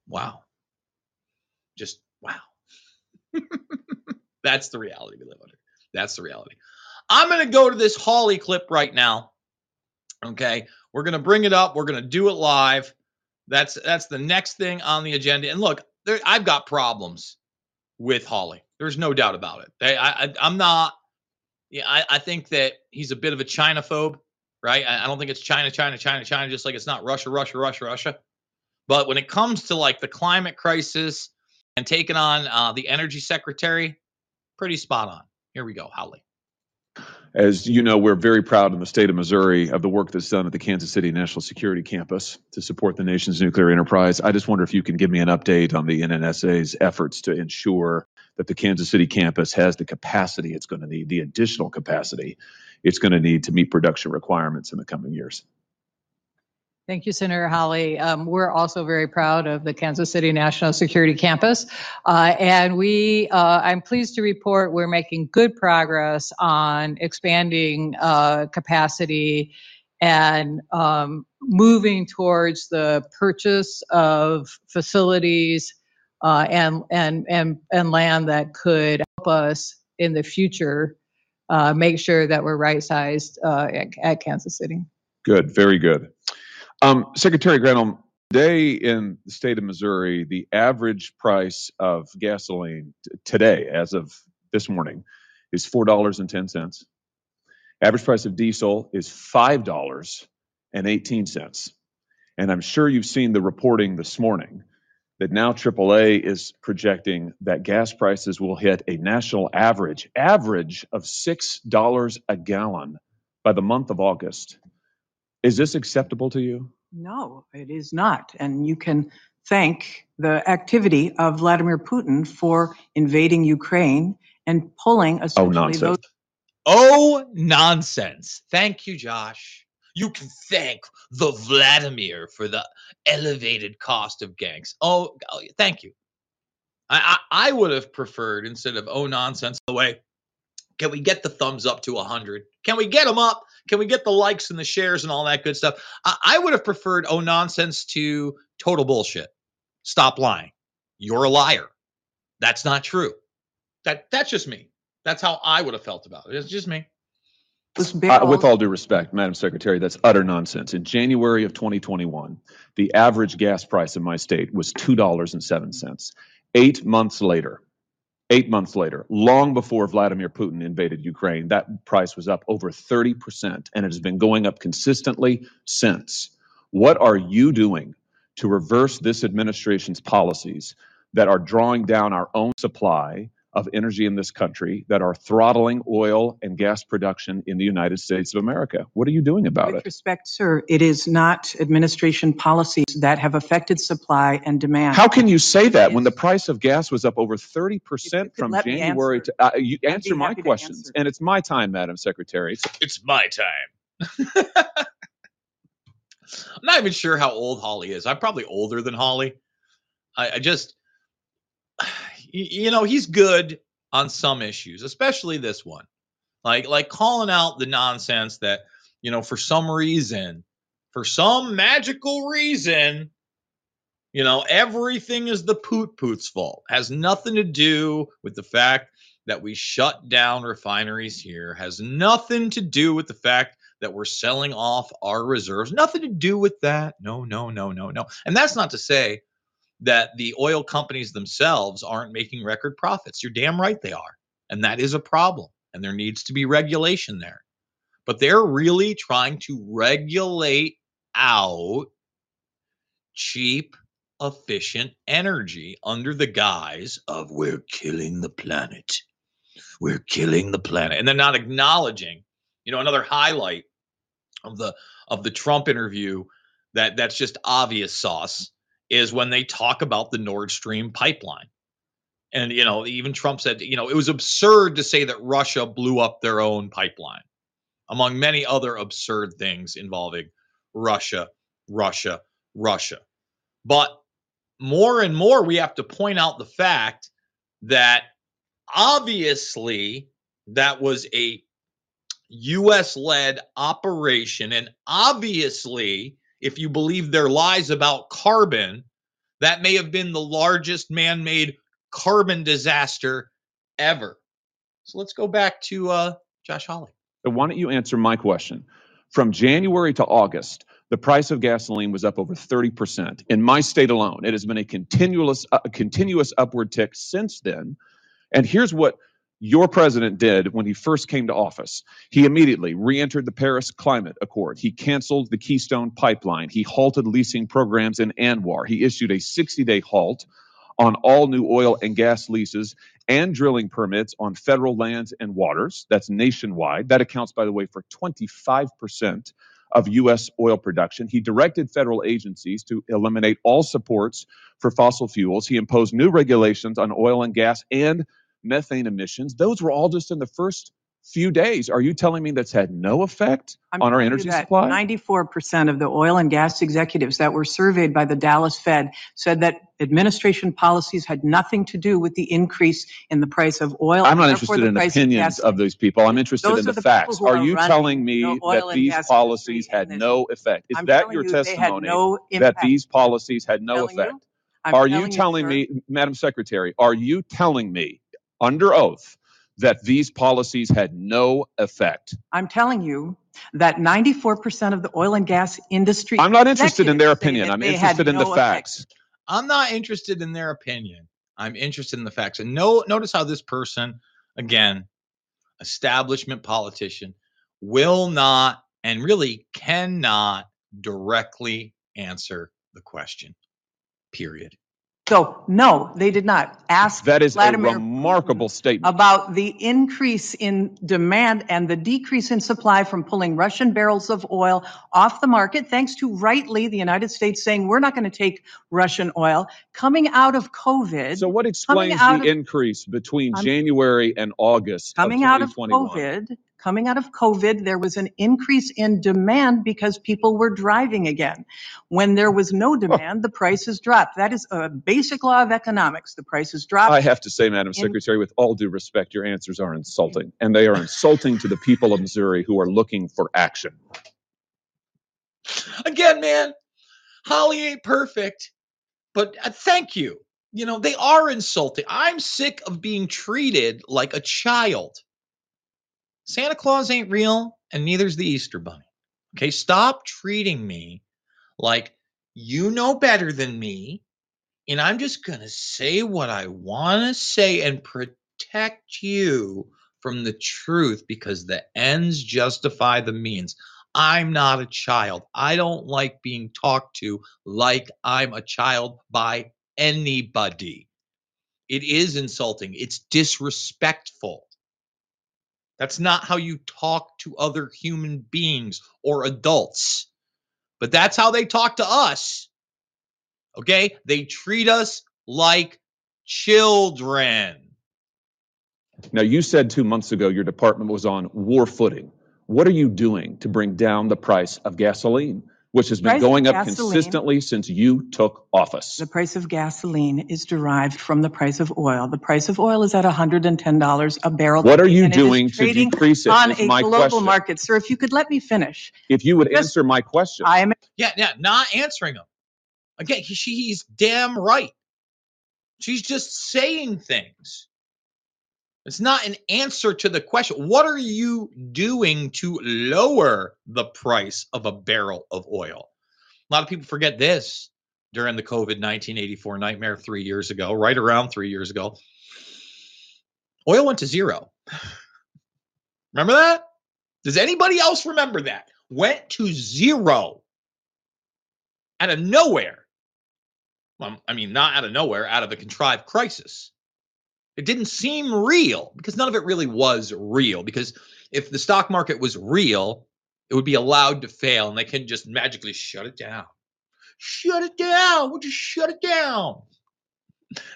Wow. Just wow. (laughs) That's the reality we live under. That's the reality. I'm going to go to this Hawley clip right now. Okay. We're going to bring it up. We're going to do it live. That's that's the next thing on the agenda. And look, there, I've got problems with Hawley. There's no doubt about it. I, I I'm not. Yeah, I, I think that he's a bit of a China phobe, right? I, I don't think it's China, China, China, China, just like it's not Russia, Russia, Russia, Russia. But when it comes to like the climate crisis and taking on uh, the energy secretary, pretty spot on. Here we go, Hawley. As you know, we're very proud in the state of Missouri of the work that's done at the Kansas City National Security Campus to support the nation's nuclear enterprise. I just wonder if you can give me an update on the NNSA's efforts to ensure that the Kansas City campus has the capacity it's going to need, the additional capacity it's going to need to meet production requirements in the coming years. Thank you, Senator Hawley. Um, we're also very proud of the Kansas City National Security Campus. Uh, and we, uh, I'm pleased to report we're making good progress on expanding uh, capacity and um, moving towards the purchase of facilities uh, and, and, and, and land that could help us in the future uh, make sure that we're right sized uh, at, at Kansas City. Good, very good. Um, Secretary Granholm, today in the state of Missouri, the average price of gasoline t- today, as of this morning, is four dollars and ten cents. Average price of diesel is five dollars and eighteen cents. And I'm sure you've seen the reporting this morning that now AAA is projecting that gas prices will hit a national average average of six dollars a gallon by the month of August. Is this acceptable to you? No, it is not. And you can thank the activity of Vladimir Putin for invading Ukraine and pulling Oh, essentially those nonsense. Oh, nonsense. Thank you, Josh. You can thank the Vladimir for the elevated cost of gangs. Oh, oh, thank you. I, I, I would have preferred instead of oh nonsense the way. Can we get the thumbs up to 100? Can we get them up? Can we get the likes and the shares and all that good stuff? I, I would have preferred oh nonsense to total bullshit. Stop lying. You're a liar. That's not true. That that's just me. That's how I would have felt about it. It's just me. Uh, with all due respect, Madam Secretary, that's utter nonsense. In January of 2021, the average gas price in my state was $2.07. Eight months later, eight months later, long before Vladimir Putin invaded Ukraine, that price was up over 30%, and it has been going up consistently since. What are you doing to reverse this administration's policies that are drawing down our own supply of energy in this country, that are throttling oil and gas production in the United States of America? What are you doing about With it? respect, sir, it is not administration policies that have affected supply and demand. How can you say that when the price of gas was up over 30% could from let me January answer. to, uh, you I'd answer my questions. answer. And it's my time, Madam Secretary. It's It's my time. (laughs) I'm not even sure how old Hawley is. I'm probably older than Hawley. I, I just, y- you know, he's good on some issues, especially this one. Like, like calling out the nonsense that, you know, for some reason, for some magical reason, you know, everything is the poot poot's fault. Has nothing to do with the fact that we shut down refineries here. Has nothing to do with the fact that we're selling off our reserves. Nothing to do with that. No, no, no, no, no. And that's not to say that the oil companies themselves aren't making record profits. You're damn right they are. And that is a problem. And there needs to be regulation there. But they're really trying to regulate out cheap, efficient energy under the guise of we're killing the planet. We're killing the planet. And they're not acknowledging, you know, another highlight of the of the Trump interview that that's just obvious sauce is when they talk about the Nord Stream pipeline. And you know, even Trump said, you know, it was absurd to say that Russia blew up their own pipeline, among many other absurd things involving Russia, Russia, Russia. But more and more, we have to point out the fact that obviously that was a US led operation. And obviously, if you believe their lies about carbon, that may have been the largest man made carbon disaster ever. So let's go back to uh, Josh Hawley. Why don't you answer my question? From January to August, the price of gasoline was up over 30%. In my state alone, it has been a continuous, uh, continuous upward tick since then. And here's what your president did when he first came to office. He immediately re entered the Paris Climate Accord. He canceled the Keystone Pipeline. He halted leasing programs in ANWR. He issued a 60 day halt on all new oil and gas leases and drilling permits on federal lands and waters. That's nationwide. That accounts, by the way, for 25% of U.S. oil production. He directed federal agencies to eliminate all supports for fossil fuels. He imposed new regulations on oil and gas and methane emissions. Those were all just in the first few days. Are you telling me that's had no effect I'm on our energy supply? 94% of the oil and gas executives that were surveyed by the Dallas Fed said that administration policies had nothing to do with the increase in the price of oil. I'm not interested in opinions of those people. I'm interested Those in the the facts. Are are you telling me the that these policies had no effect? Is I'm that your you testimony no that these policies had no you- effect? I'm Are you telling sir, me, Madam Secretary, are you telling me under oath that these policies had no effect? I'm telling you that 94% of the oil and gas industry. I'm not interested in their executives say opinion. that I'm they had interested in the no effect. facts. I'm not interested in their opinion. I'm interested in the facts. And no, notice how this person, again, establishment politician, will not and really cannot directly answer the question. Period. So, no, they did not ask That is a Vladimir remarkable statement. about the increase in demand and the decrease in supply from pulling Russian barrels of oil off the market, thanks to rightly the United States saying we're not going to take Russian oil. Coming out of COVID, So what explains out the of- increase between January and August coming of out of 2021? COVID, coming out of COVID, there was an increase in demand because people were driving again. When there was no demand, the prices dropped. That is a basic law of economics. The prices dropped. I have to say, Madam Secretary, with all due respect, your answers are insulting, and they are (laughs) insulting to the people of Missouri who are looking for action. Again, man, Hawley ain't perfect, but uh, thank you. You know, they are insulting. I'm sick of being treated like a child. Santa Claus ain't real. and neither's the Easter Bunny. Okay, stop treating me like you know better than me, and I'm just going to say what I want to say and protect you from the truth because the ends justify the means. I'm not a child. I don't like being talked to like I'm a child by anybody. It is insulting, it's disrespectful. That's not how you talk to other human beings or adults. But that's how they talk to us. Okay? They treat us like children. Now, you said two months ago your department was on war footing. What are you doing to bring down the price of gasoline, which has been Price of going up gasoline- consistently since you took office? The price of gasoline is derived from the price of oil. The price of oil is at $110 a barrel. What are you and it is doing to trading decrease it? On is a my global question. market. Sir, if you could let me finish. If you would Just- answer my question. I am Yeah, yeah, not answering them. Again, he, she's damn right. She's just saying things. It's not an answer to the question. What are you doing to lower the price of a barrel of oil? A lot of people forget this during the COVID 1984 nightmare three years ago, right around three years ago. Oil went to zero. (sighs) Remember that? Does anybody else remember that? Went to zero out of nowhere. Well, I mean, not out of nowhere, out of a contrived crisis. It didn't seem real because none of it really was real. Because if the stock market was real, it would be allowed to fail and they can just magically shut it down. Shut it down. We'll just shut it down.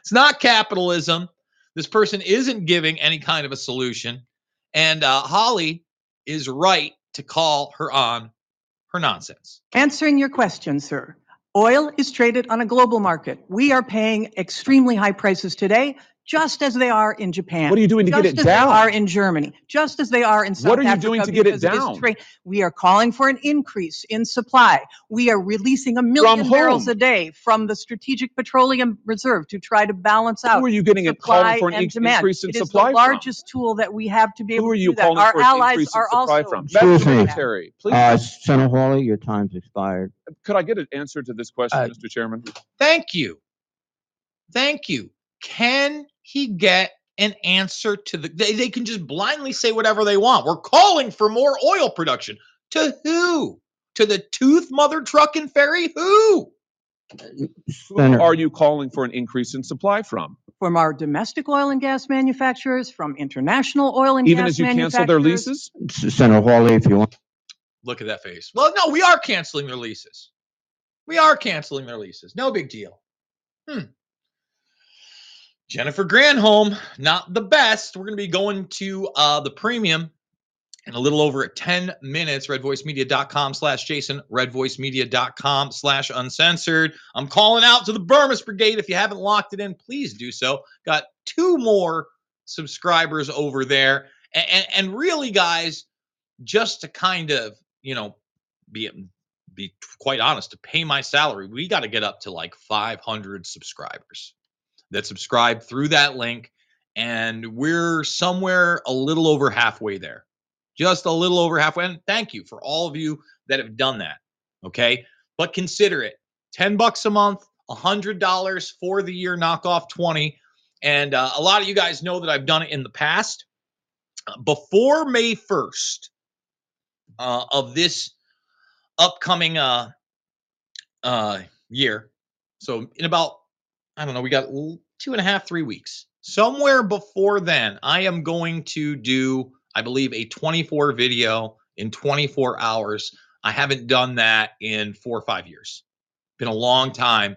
It's not capitalism. This person isn't giving any kind of a solution. And uh, Hawley is right to call her on her nonsense. answering your question, sir. Oil is traded on a global market. We are paying extremely high prices today, just as they are in Japan. What are you doing to get it down? just as? They are in Germany, just as they are in South Africa. What are you Africa doing to get it down? tra- we are calling for an increase in supply. We are releasing a million barrels whom? a day from the Strategic Petroleum Reserve to try to balance out Who are you getting it supply calling for an and inc- demand. increase in It is supply the from? largest tool that we have to be Who able are to you do that. calling Our for an allies increase in are supply also from? Excuse me. Secretary, please. Uh, Senator Hawley, your time's expired. Could I get an answer to this question, Uh, Mr. Chairman? Thank you. Thank you. Can he get an answer to the they, they can just blindly say whatever they want. We're calling for more oil production. To who? To the tooth mother truck and ferry? Who? Who are you calling for an increase in supply from? from our domestic oil and gas manufacturers, from international oil and Even gas as you cancel their leases? Senator Hawley, if you want. Look at that face. Well, no, we are canceling their leases. We are canceling their leases. No big deal. Hmm. Jennifer Granholm, not the best. We're going to be going to uh, the premium in a little over 10 minutes. Redvoicemedia.com slash Jason, redvoicemedia.com slash uncensored. I'm calling out to the Bermas Brigade. If you haven't locked it in, please do so. Got two more subscribers over there. And, and, and really, guys, just to kind of, you know, be be quite honest, to pay my salary, we got to get up to like 500 subscribers that subscribe through that link. And we're somewhere a little over halfway there. Just a little over halfway. And thank you for all of you that have done that. Okay. But consider it 10 bucks a month, $100 for the year, knock off 20. And uh, a lot of you guys know that I've done it in the past. Before May 1st uh, of this upcoming uh, uh, year, so in about I don't know, we got two and a half, three weeks. Somewhere before then, I am going to do, I believe, a 24 video in 24 hours. I haven't done that in four or five years. Been a long time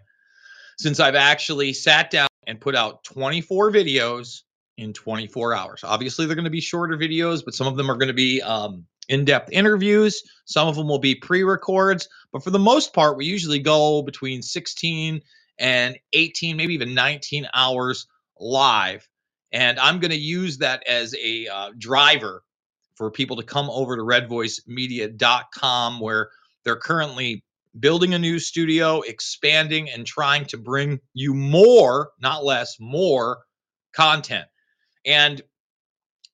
since I've actually sat down and put out 24 videos in 24 hours. Obviously, they're going to be shorter videos, but some of them are going to be um, in depth interviews. Some of them will be pre records. But for the most part, we usually go between 16 and 18, maybe even 19 hours live. And I'm going to use that as a uh, driver for people to come over to redvoicemedia.com, where they're currently building a new studio, expanding, and trying to bring you more, not less, more content. And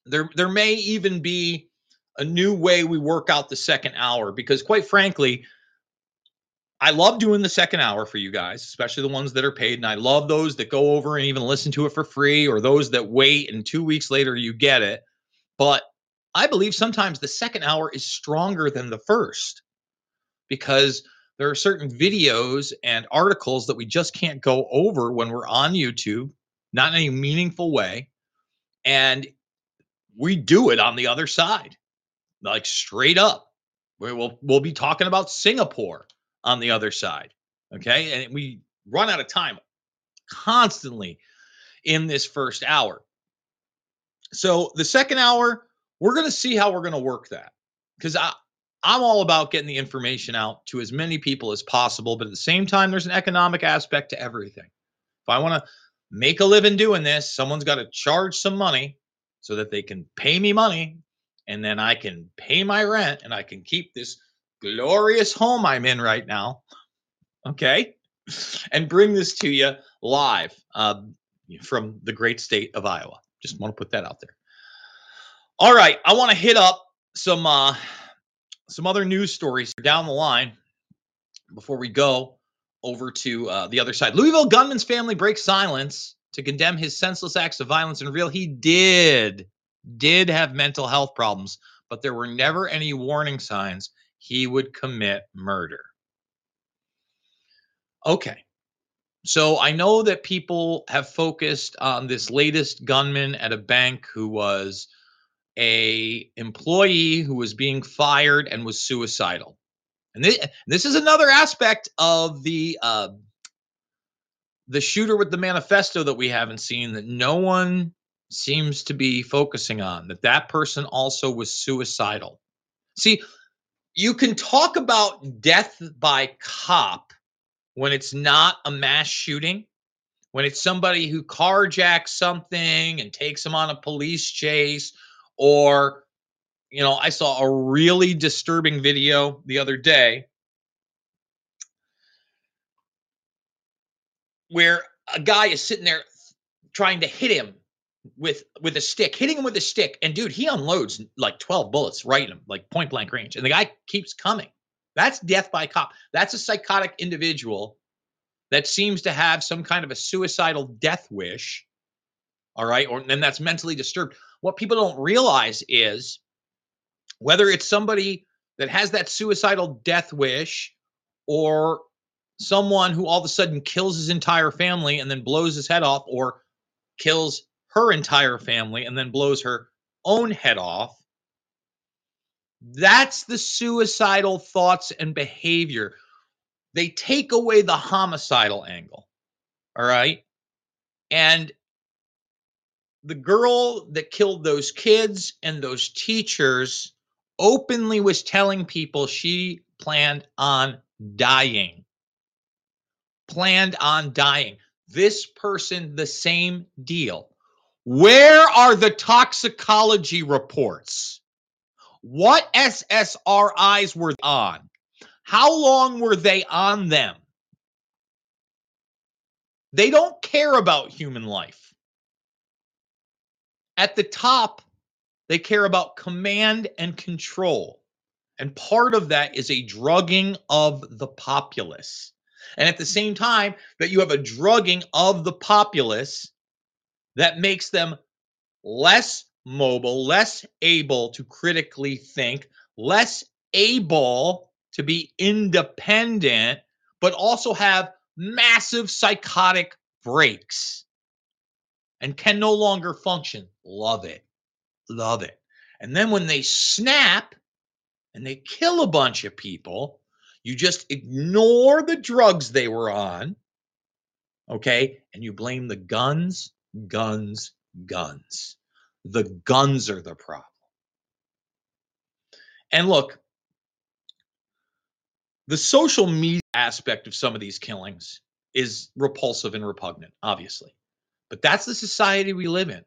there, there may even be a new way we work out the second hour because, quite frankly, I love doing the second hour for you guys, especially the ones that are paid. And I love those that go over and even listen to it for free or those that wait and two weeks later you get it. But I believe sometimes the second hour is stronger than the first because there are certain videos and articles that we just can't go over when we're on YouTube, not in any meaningful way. And we do it on the other side, like straight up. We will we'll be talking about Singapore on the other side. Okay. And we run out of time constantly in this first hour. So the second hour, we're going to see how we're going to work that because I, I'm all about getting the information out to as many people as possible. But at the same time, there's an economic aspect to everything. If I want to make a living doing this, someone's got to charge some money so that they can pay me money and then I can pay my rent and I can keep this glorious home I'm in right now. Okay. And bring this to you live uh, from the great state of Iowa. Just want to put that out there. All right. I want to hit up some uh, some other news stories down the line before we go over to uh, the other side. Louisville gunman's family breaks silence to condemn his senseless acts of violence and reveal he did did have mental health problems, but there were never any warning signs he would commit murder. Okay. So I know that people have focused on this latest gunman at a bank who was a employee who was being fired and was suicidal. And this, this is another aspect of the uh, the shooter with the manifesto that we haven't seen that no one seems to be focusing on that that person also was suicidal. See, you can talk about death by cop when it's not a mass shooting, when it's somebody who carjacks something and takes them on a police chase, or, you know, I saw a really disturbing video the other day where a guy is sitting there trying to hit him with with a stick, hitting him with a stick, and dude, he unloads like 12 bullets right in him, like point blank range, and the guy keeps coming. That's death by cop. That's a psychotic individual that seems to have some kind of a suicidal death wish. All right, or and that's mentally disturbed. What people don't realize is whether it's somebody that has that suicidal death wish or someone who all of a sudden kills his entire family and then blows his head off or kills her entire family and then blows her own head off. That's the suicidal thoughts and behavior. They take away the homicidal angle. All right. And the girl that killed those kids and those teachers openly was telling people she planned on dying. Planned on dying. This person, the same deal. Where are the toxicology reports? What SSRIs were on? How long were they on them? They don't care about human life. At the top, they care about command and control. And part of that is a drugging of the populace. And at the same time that you have a drugging of the populace, that makes them less mobile, less able to critically think, less able to be independent, but also have massive psychotic breaks and can no longer function. Love it. Love it. And then when they snap and they kill a bunch of people, you just ignore the drugs they were on. Okay. And you blame the guns guns, guns. The guns are the problem. And look, the social media aspect of some of these killings is repulsive and repugnant, obviously. But that's the society we live in.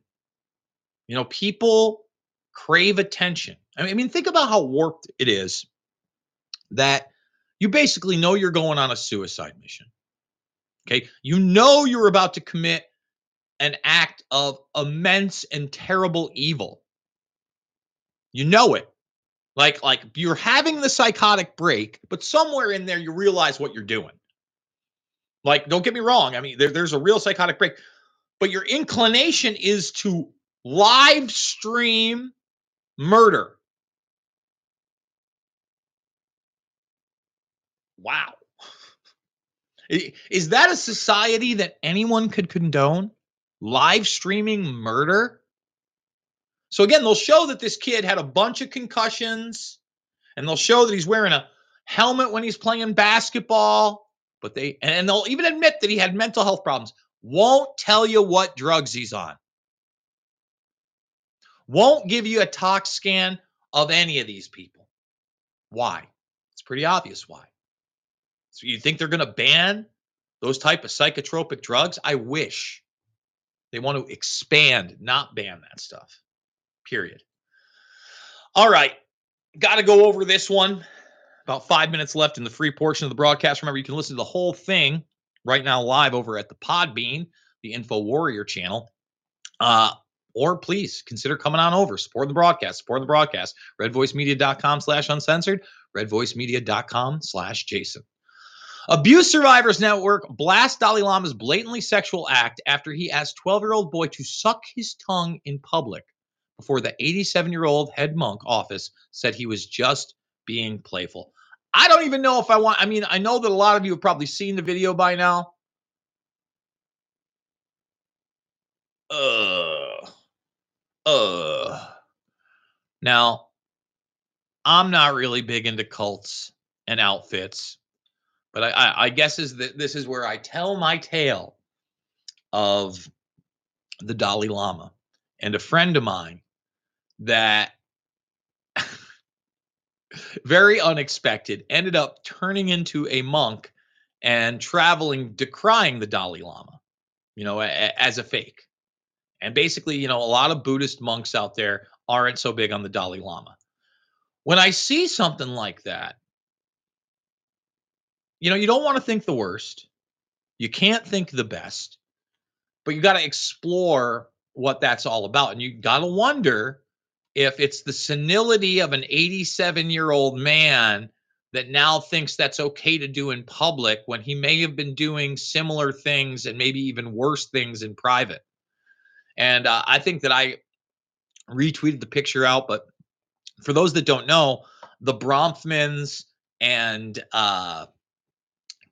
You know, people crave attention. I mean, think about how warped it is that you basically know you're going on a suicide mission. Okay. You know you're about to commit an act of immense and terrible evil. You know it. Like, like you're having the psychotic break, but somewhere in there you realize what you're doing. Like, don't get me wrong. I mean, there, there's a real psychotic break, but your inclination is to live stream murder. Wow. Is that a society that anyone could condone? Live streaming murder? So again, they'll show that this kid had a bunch of concussions and they'll show that he's wearing a helmet when he's playing basketball, but they and they'll even admit that he had mental health problems. Won't tell you what drugs he's on. Won't give you a tox scan of any of these people. Why? It's pretty obvious why. So you think they're going to ban those type of psychotropic drugs? I wish. They want to expand, not ban that stuff. Period. All right. Got to go over this one. About five minutes left in the free portion of the broadcast. Remember, you can listen to the whole thing right now live over at the Podbean, the Info Warrior channel. Uh, or please consider coming on over, support the broadcast, support the broadcast. Redvoicemedia.com slash uncensored, redvoicemedia.com slash Jason. Abuse Survivors Network blasts Dalai Lama's blatantly sexual act after he asked 12 year old boy to suck his tongue in public before the 87 year old head monk office said he was just being playful. I don't even know if I want, I mean, I know that a lot of you have probably seen the video by now. Uh, uh. Now, I'm not really big into cults and outfits, but I, I, I guess is that this is where I tell my tale of the Dalai Lama and a friend of mine that (laughs) very unexpected ended up turning into a monk and traveling decrying the Dalai Lama, you know, a- a- as a fake. And basically, you know, a lot of Buddhist monks out there aren't so big on the Dalai Lama. When I see something like that, you know, you don't want to think the worst. You can't think the best, but you got to explore what that's all about. And you got to wonder if it's the senility of an 87 year old man that now thinks that's okay to do in public when he may have been doing similar things and maybe even worse things in private. And uh, I think that I retweeted the picture out, but for those that don't know, the Bronfmans and uh,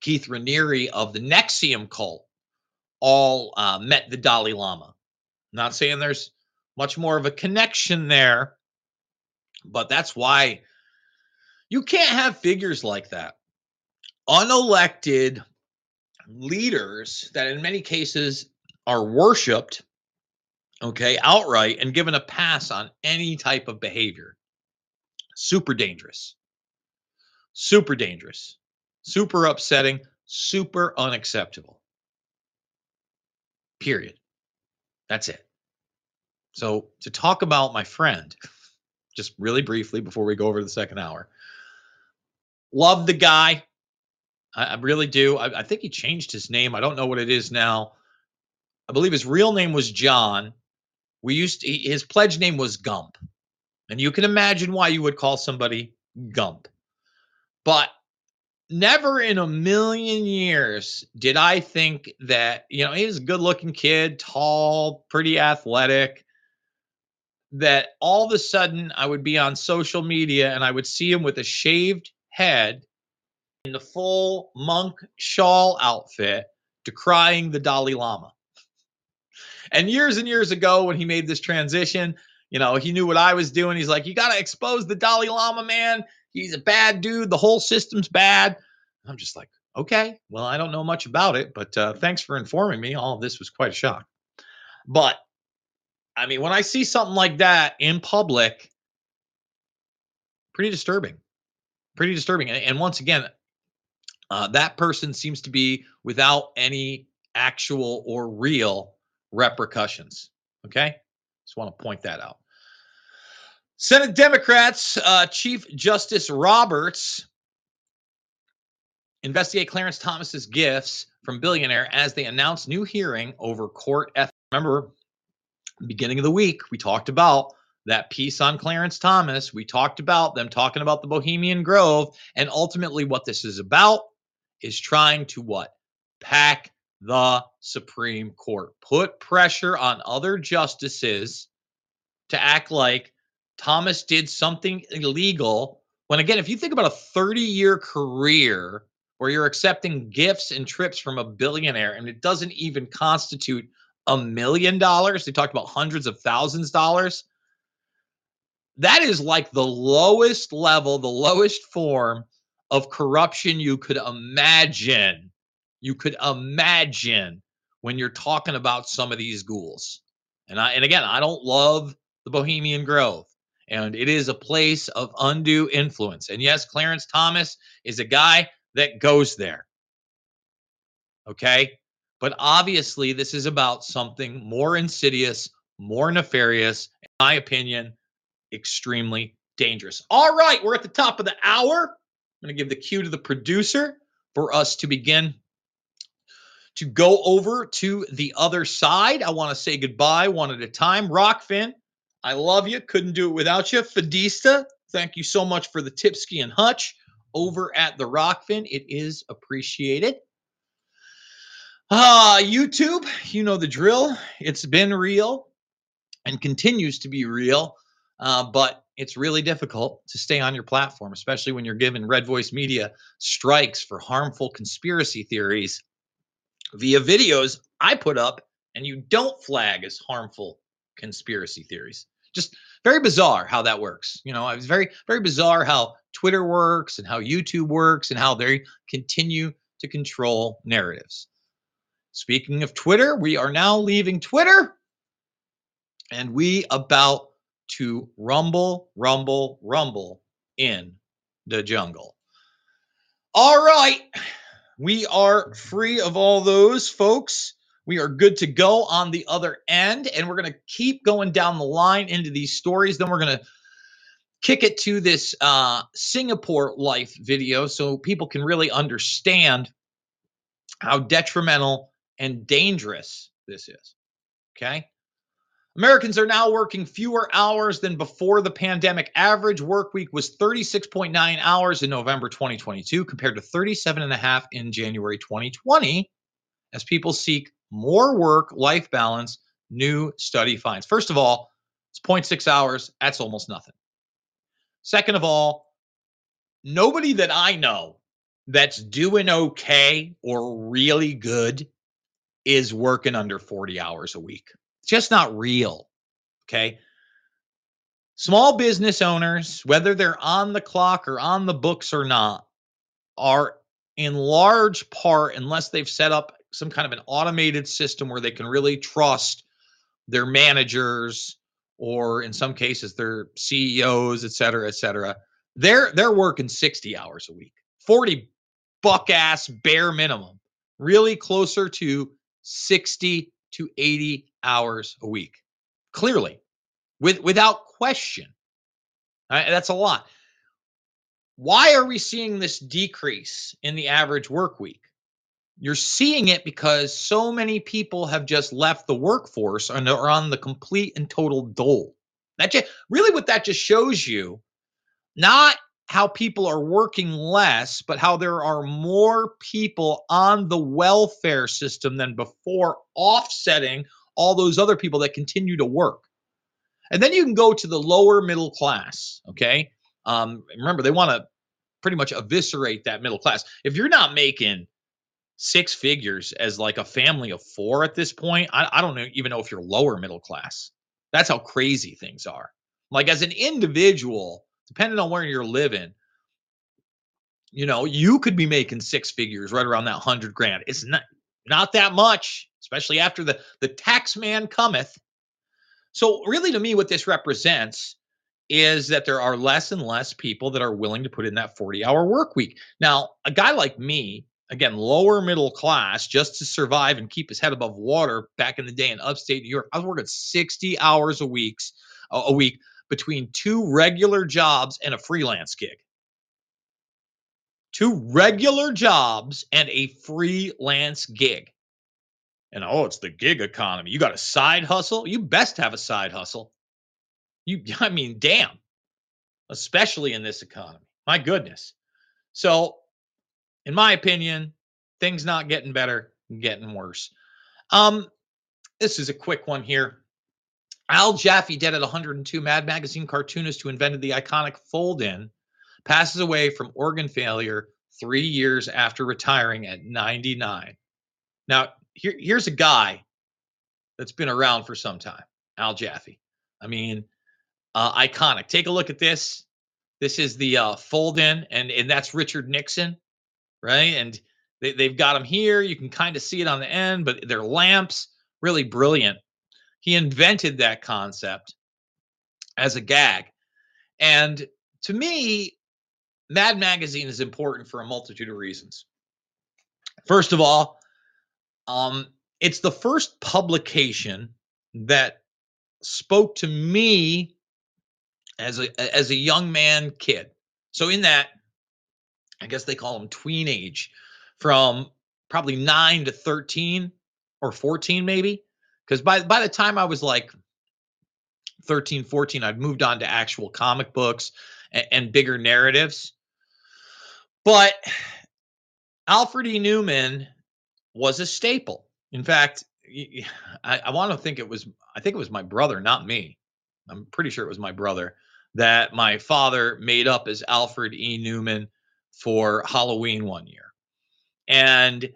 Keith Raniere of the NXIVM cult all uh, met the Dalai Lama. Not saying there's much more of a connection there, but that's why you can't have figures like that. Unelected leaders that in many cases are worshiped, okay, outright and given a pass on any type of behavior. Super dangerous. Super dangerous. Super upsetting. Super unacceptable. Period. That's it. So, to talk about my friend, just really briefly before we go over the second hour, love the guy. I, I really do. I, I think he changed his name. I don't know what it is now. I believe his real name was John. We used to, his pledge name was Gump. And you can imagine why you would call somebody Gump. But never in a million years did I think that, you know, he was a good looking kid, tall, pretty athletic, that all of a sudden I would be on social media and I would see him with a shaved head in the full monk shawl outfit decrying the Dalai Lama. And years and years ago, when he made this transition, you know, he knew what I was doing. He's like, you got to expose the Dalai Lama, man. He's a bad dude. The whole system's bad. I'm just like, okay, well, I don't know much about it, but uh, thanks for informing me. All of this was quite a shock. But I mean, when I see something like that in public, pretty disturbing. Pretty disturbing. And, and once again, uh, that person seems to be without any actual or real repercussions. Okay. Just want to point that out. Senate Democrats, uh, Chief Justice Roberts investigate Clarence Thomas's gifts from billionaire as they announce new hearing over court ethics. Remember, beginning of the week, we talked about that piece on Clarence Thomas, we talked about them talking about the Bohemian Grove. And ultimately, what this is about is trying to what? Pack the Supreme Court, put pressure on other justices to act like Thomas did something illegal. When again, if you think about a 30 year career where you're accepting gifts and trips from a billionaire and it doesn't even constitute a million dollars, they talked about hundreds of thousands of dollars. That is like the lowest level, the lowest form of corruption you could imagine. You could imagine when you're talking about some of these ghouls. And I and again, I don't love the Bohemian Grove. And it is a place of undue influence. And yes, Clarence Thomas is a guy that goes there. Okay. But obviously, this is about something more insidious, more nefarious, in my opinion, extremely dangerous. All right, we're at the top of the hour. I'm going to give the cue to the producer for us to begin to go over to the other side. I want to say goodbye one at a time. Rokfin, I love you. Couldn't do it without you. Fadista, thank you so much for the Tipsky and Hutch over at the Rokfin. It is appreciated. Ah, YouTube, you know the drill. It's been real and continues to be real, uh, but it's really difficult to stay on your platform, especially when you're given Red Voice Media strikes for harmful conspiracy theories via videos I put up and you don't flag as harmful conspiracy theories. Just very bizarre how that works. You know, it's very, very bizarre how Twitter works and how YouTube works and how they continue to control narratives. Speaking of Twitter, we are now leaving Twitter and we about to rumble, rumble, rumble in the jungle. All right. We are free of all those folks. We are good to go on the other end, and we're going to keep going down the line into these stories. Then we're going to kick it to this uh, Singapore life video so people can really understand how detrimental and dangerous this is. Okay. Americans are now working fewer hours than before the pandemic. Average work week was 36.9 hours in November 2022 compared to 37 and a half in January 2020 as people seek more work life balance, new study finds. First of all, it's 0.6 hours. That's almost nothing. Second of all, nobody that I know that's doing okay or really good is working under 40 hours a week. It's just not real. Okay. Small business owners, whether they're on the clock or on the books or not, are in large part, unless they've set up some kind of an automated system where they can really trust their managers or in some cases their CEOs, et cetera, et cetera, they're they're working 60 hours a week, 40 buck ass bare minimum, really closer to 60 to 80 hours a week. Clearly, with without question. Uh, that's a lot. Why are we seeing this decrease in the average work week? You're seeing it because so many people have just left the workforce and are on the complete and total dole. That just really what that just shows you, not how people are working less, but how there are more people on the welfare system than before, offsetting all those other people that continue to work. And then you can go to the lower middle class. Okay. Um, remember, they want to pretty much eviscerate that middle class. If you're not making six figures as like a family of four at this point, I, I don't know, even know if you're lower middle class. That's how crazy things are. Like as an individual, depending on where you're living, you know, you could be making six figures right around that hundred grand. It's not not that much, especially after the the tax man cometh. So really to me what this represents is that there are less and less people that are willing to put in that 40 hour work week. Now, a guy like me, again, lower middle class, just to survive and keep his head above water back in the day in upstate New York, I was working 60 hours a weeks a week between two regular jobs and a freelance gig. Two regular jobs and a freelance gig. And oh, it's the gig economy. You got a side hustle? You best have a side hustle. You, (laughs) I mean, damn, especially in this economy. My goodness. So, in my opinion, things not getting better, getting worse. Um, this is a quick one here. Al Jaffee, dead at 102, Mad Magazine cartoonist who invented the iconic fold in, passes away from organ failure three years after retiring at 99. Now, here, here's a guy that's been around for some time, Al Jaffee. I mean, uh, iconic. Take a look at this. This is the uh, fold in, and, and that's Richard Nixon, right? And they, they've got them here. You can kind of see it on the end, but they're lamps, really brilliant. He invented that concept as a gag. And to me, Mad Magazine is important for a multitude of reasons. First of all, um, it's the first publication that spoke to me as a as a young man kid. So in that, I guess they call them tween age, from probably nine to 13 or 14, maybe. Because by by the time I was like 13, 14, I'd moved on to actual comic books and, and bigger narratives. But Alfred E. Neuman was a staple. In fact, I, I want to think it was, I think it was my brother, not me. I'm pretty sure it was my brother that my father made up as Alfred E. Neuman for Halloween one year. And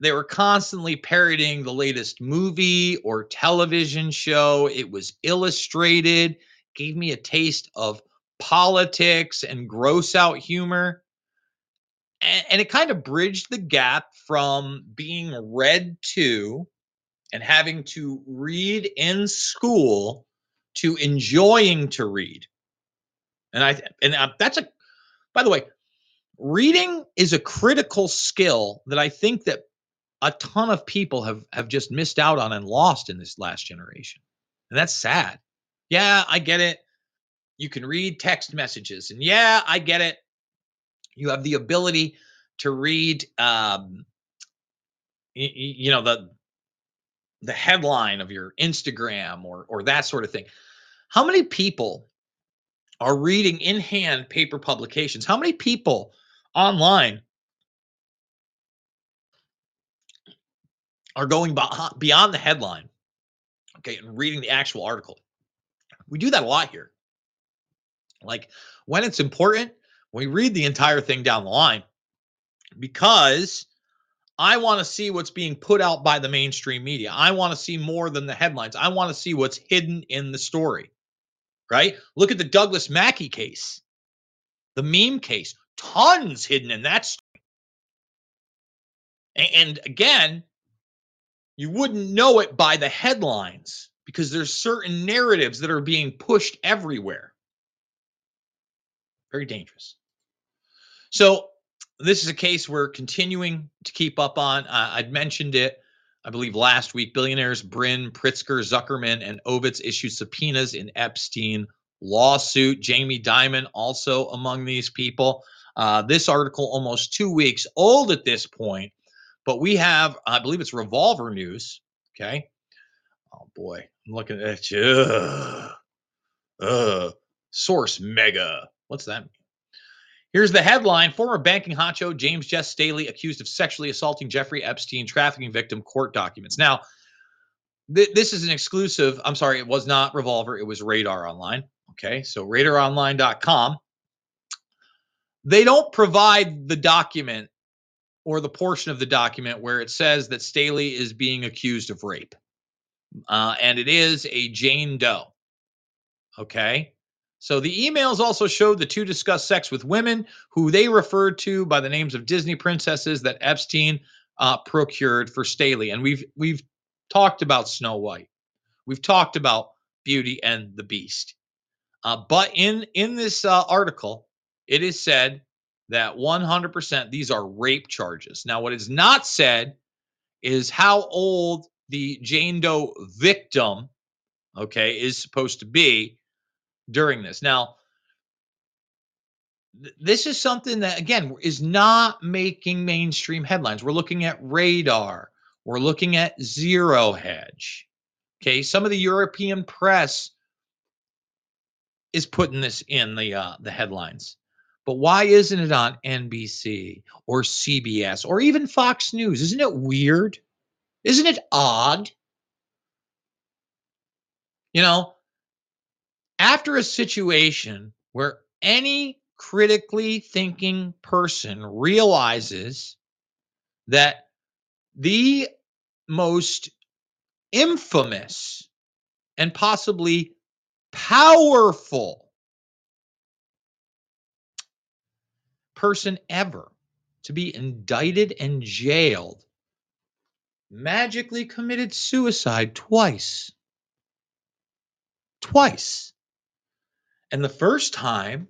they were constantly parodying the latest movie or television show. It was illustrated, gave me a taste of politics and gross out humor. And, and it kind of bridged the gap from being read to and having to read in school to enjoying to read. And I and I, that's a by the way, reading is a critical skill that I think that a ton of people have have just missed out on and lost in this last generation. And that's sad. Yeah, I get it. You can read text messages and yeah, I get it. You have the ability to read um you, you know the the headline of your Instagram or or that sort of thing. How many people are reading in hand paper publications? How many people online are going beyond the headline, okay, and reading the actual article? We do that a lot here. Like when it's important, we read the entire thing down the line because I want to see what's being put out by the mainstream media. I want to see more than the headlines. I want to see what's hidden in the story right? Look at the Douglas Mackey case, the meme case, tons hidden in that story. And again, you wouldn't know it by the headlines because there's certain narratives that are being pushed everywhere. Very dangerous. So, this is a case we're continuing to keep up on. Uh, I'd mentioned it I believe last week, billionaires Brin, Pritzker, Zuckerman, and Ovitz issued subpoenas in Epstein lawsuit. Jamie Dimon also among these people. Uh, this article almost two weeks old at this point, but we have, I believe it's Revolver News. Okay. Oh boy, I'm looking at you. Source mega. What's that? Here's the headline Former banking honcho James Jess Staley accused of sexually assaulting Jeffrey Epstein, trafficking victim, court documents. Now, th- this is an exclusive. I'm sorry, it was not Revolver, it was Radar Online. Okay, so radaronline.com. They don't provide the document or the portion of the document where it says that Staley is being accused of rape. Uh, and it is a Jane Doe. Okay. So the emails also showed the two discussed sex with women who they referred to by the names of Disney princesses that Epstein uh, procured for Staley. And we've we've talked about Snow White. We've talked about Beauty and the Beast. Uh, but in in this uh, article, it is said that 100% these are rape charges. Now, what is not said is how old the Jane Doe victim, okay, is supposed to be during this. Now, th- this is something that, again, is not making mainstream headlines. We're looking at radar, we're looking at zero hedge. Okay. Some of the European press is putting this in the uh, the headlines. But why isn't it on NBC or CBS or even Fox News? Isn't it weird? Isn't it odd? You know, after a situation where any critically thinking person realizes that the most infamous and possibly powerful person ever to be indicted and jailed magically committed suicide twice. Twice. And the first time,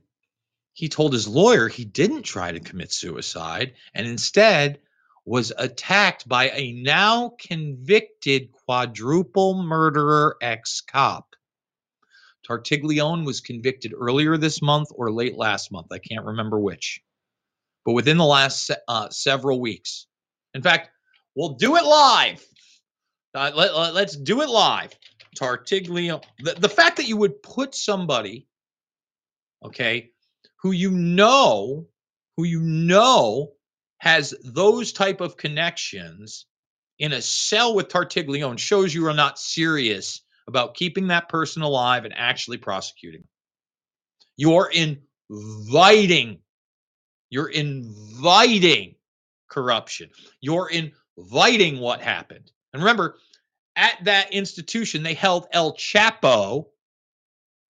he told his lawyer he didn't try to commit suicide and instead was attacked by a now convicted quadruple murderer ex cop. Tartaglione was convicted earlier this month or late last month. I can't remember which, but within the last uh, several weeks. In fact, we'll do it live. Uh, let, us do it live. Tartaglione. The, the fact that you would put somebody, okay, who you know, who you know has those type of connections in a cell with Tartaglione shows you are not serious about keeping that person alive and actually prosecuting. You are inviting, you're inviting corruption. You're inviting what happened. And remember, at that institution, they held El Chapo,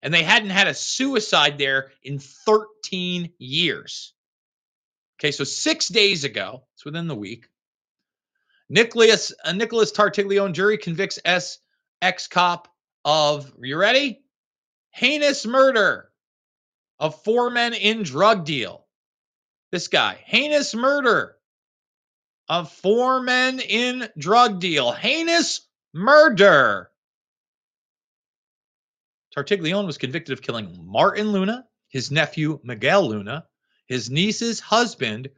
and they hadn't had a suicide there in 13 years. Okay, so six days ago, it's within the week, Nicholas uh, Nicholas Tartaglione jury convicts S ex cop of you ready? Heinous murder of four men in drug deal. This guy, heinous murder of four men in drug deal. Heinous murder. Tartaglione was convicted of killing Martin Luna, his nephew Miguel Luna, his niece's husband,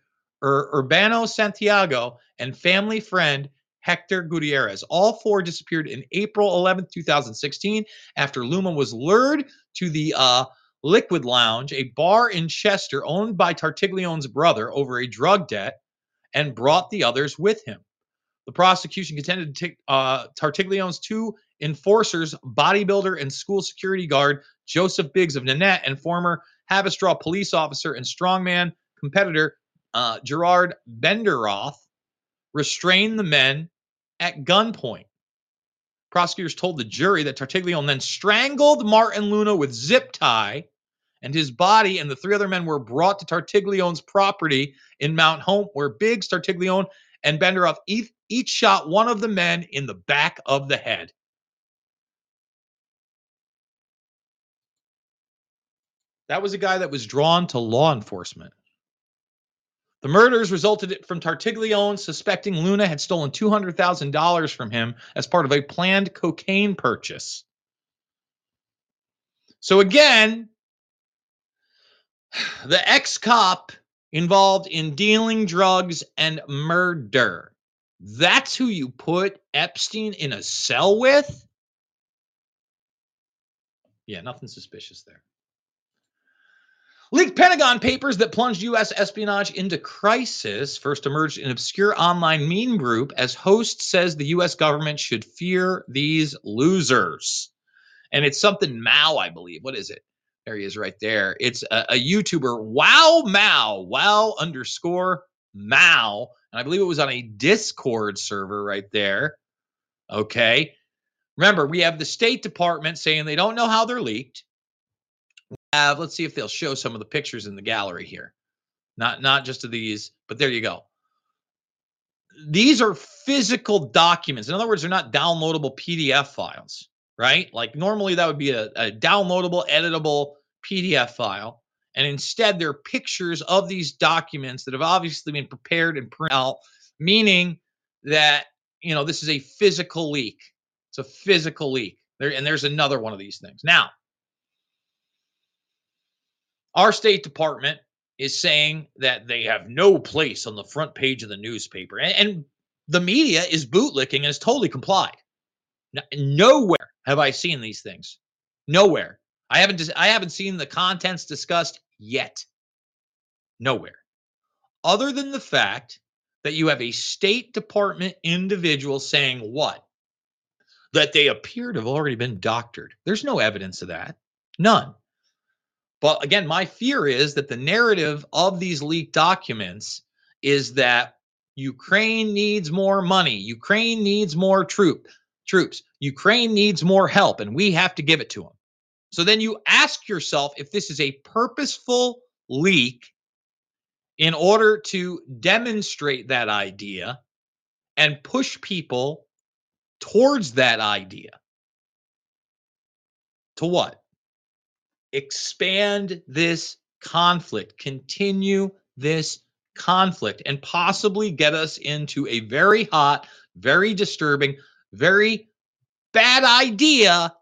Ur- Urbano Santiago, and family friend Hector Gutierrez. All four disappeared in April 11th, 2016, after Luna was lured to the uh, Liquid Lounge, a bar in Chester owned by Tartaglione's brother, over a drug debt, and brought the others with him. The prosecution contended take uh, Tartaglione's two enforcers, bodybuilder and school security guard Joseph Biggs of Nanuet, and former Haverstraw police officer and strongman competitor uh, Gerard Benderoth restrained the men at gunpoint. Prosecutors told the jury that Tartaglione then strangled Martin Luna with zip tie, and his body and the three other men were brought to Tartaglione's property in Mount Hope, where Biggs, Tartaglione, and Benderoth each, each shot one of the men in the back of the head. That was a guy that was drawn to law enforcement. The murders resulted from Tartaglione suspecting Luna had stolen $200,000 from him as part of a planned cocaine purchase. So again, (sighs) the ex cop involved in dealing drugs and murder. That's who you put Epstein in a cell with? Yeah, nothing suspicious there. Leaked Pentagon papers that plunged U.S. espionage into crisis first emerged in obscure online meme group as host says the U.S. government should fear these losers. And it's something Mao, I believe. What is it? There he is right there. It's a, a YouTuber, Wow Mao, Wow underscore Mao. And I believe it was on a Discord server right there. Okay. Remember, we have the State Department saying they don't know how they're leaked have let's see if they'll show some of the pictures in the gallery here. Not not just of these but there you go. These are physical documents. In other words they're not downloadable pdf files right? Like normally that would be a, a downloadable editable pdf file and instead they're pictures of these documents that have obviously been prepared and printed out meaning that you know this is a physical leak. It's a physical leak. There and there's another one of these things. Now our State Department is saying that they have no place on the front page of the newspaper. And, and the media is bootlicking and has totally complied. Nowhere have I seen these things. Nowhere. I haven't I haven't seen the contents discussed yet. Nowhere. Other than the fact that you have a State Department individual saying what? That they appear to have already been doctored. There's no evidence of that. None. But again, my fear is that the narrative of these leaked documents is that Ukraine needs more money. Ukraine needs more troop troops. Ukraine needs more help and we have to give it to them. So then you ask yourself if this is a purposeful leak in order to demonstrate that idea and push people towards that idea. To what? Expand this conflict, continue this conflict, and possibly get us into a very hot, very disturbing, very bad idea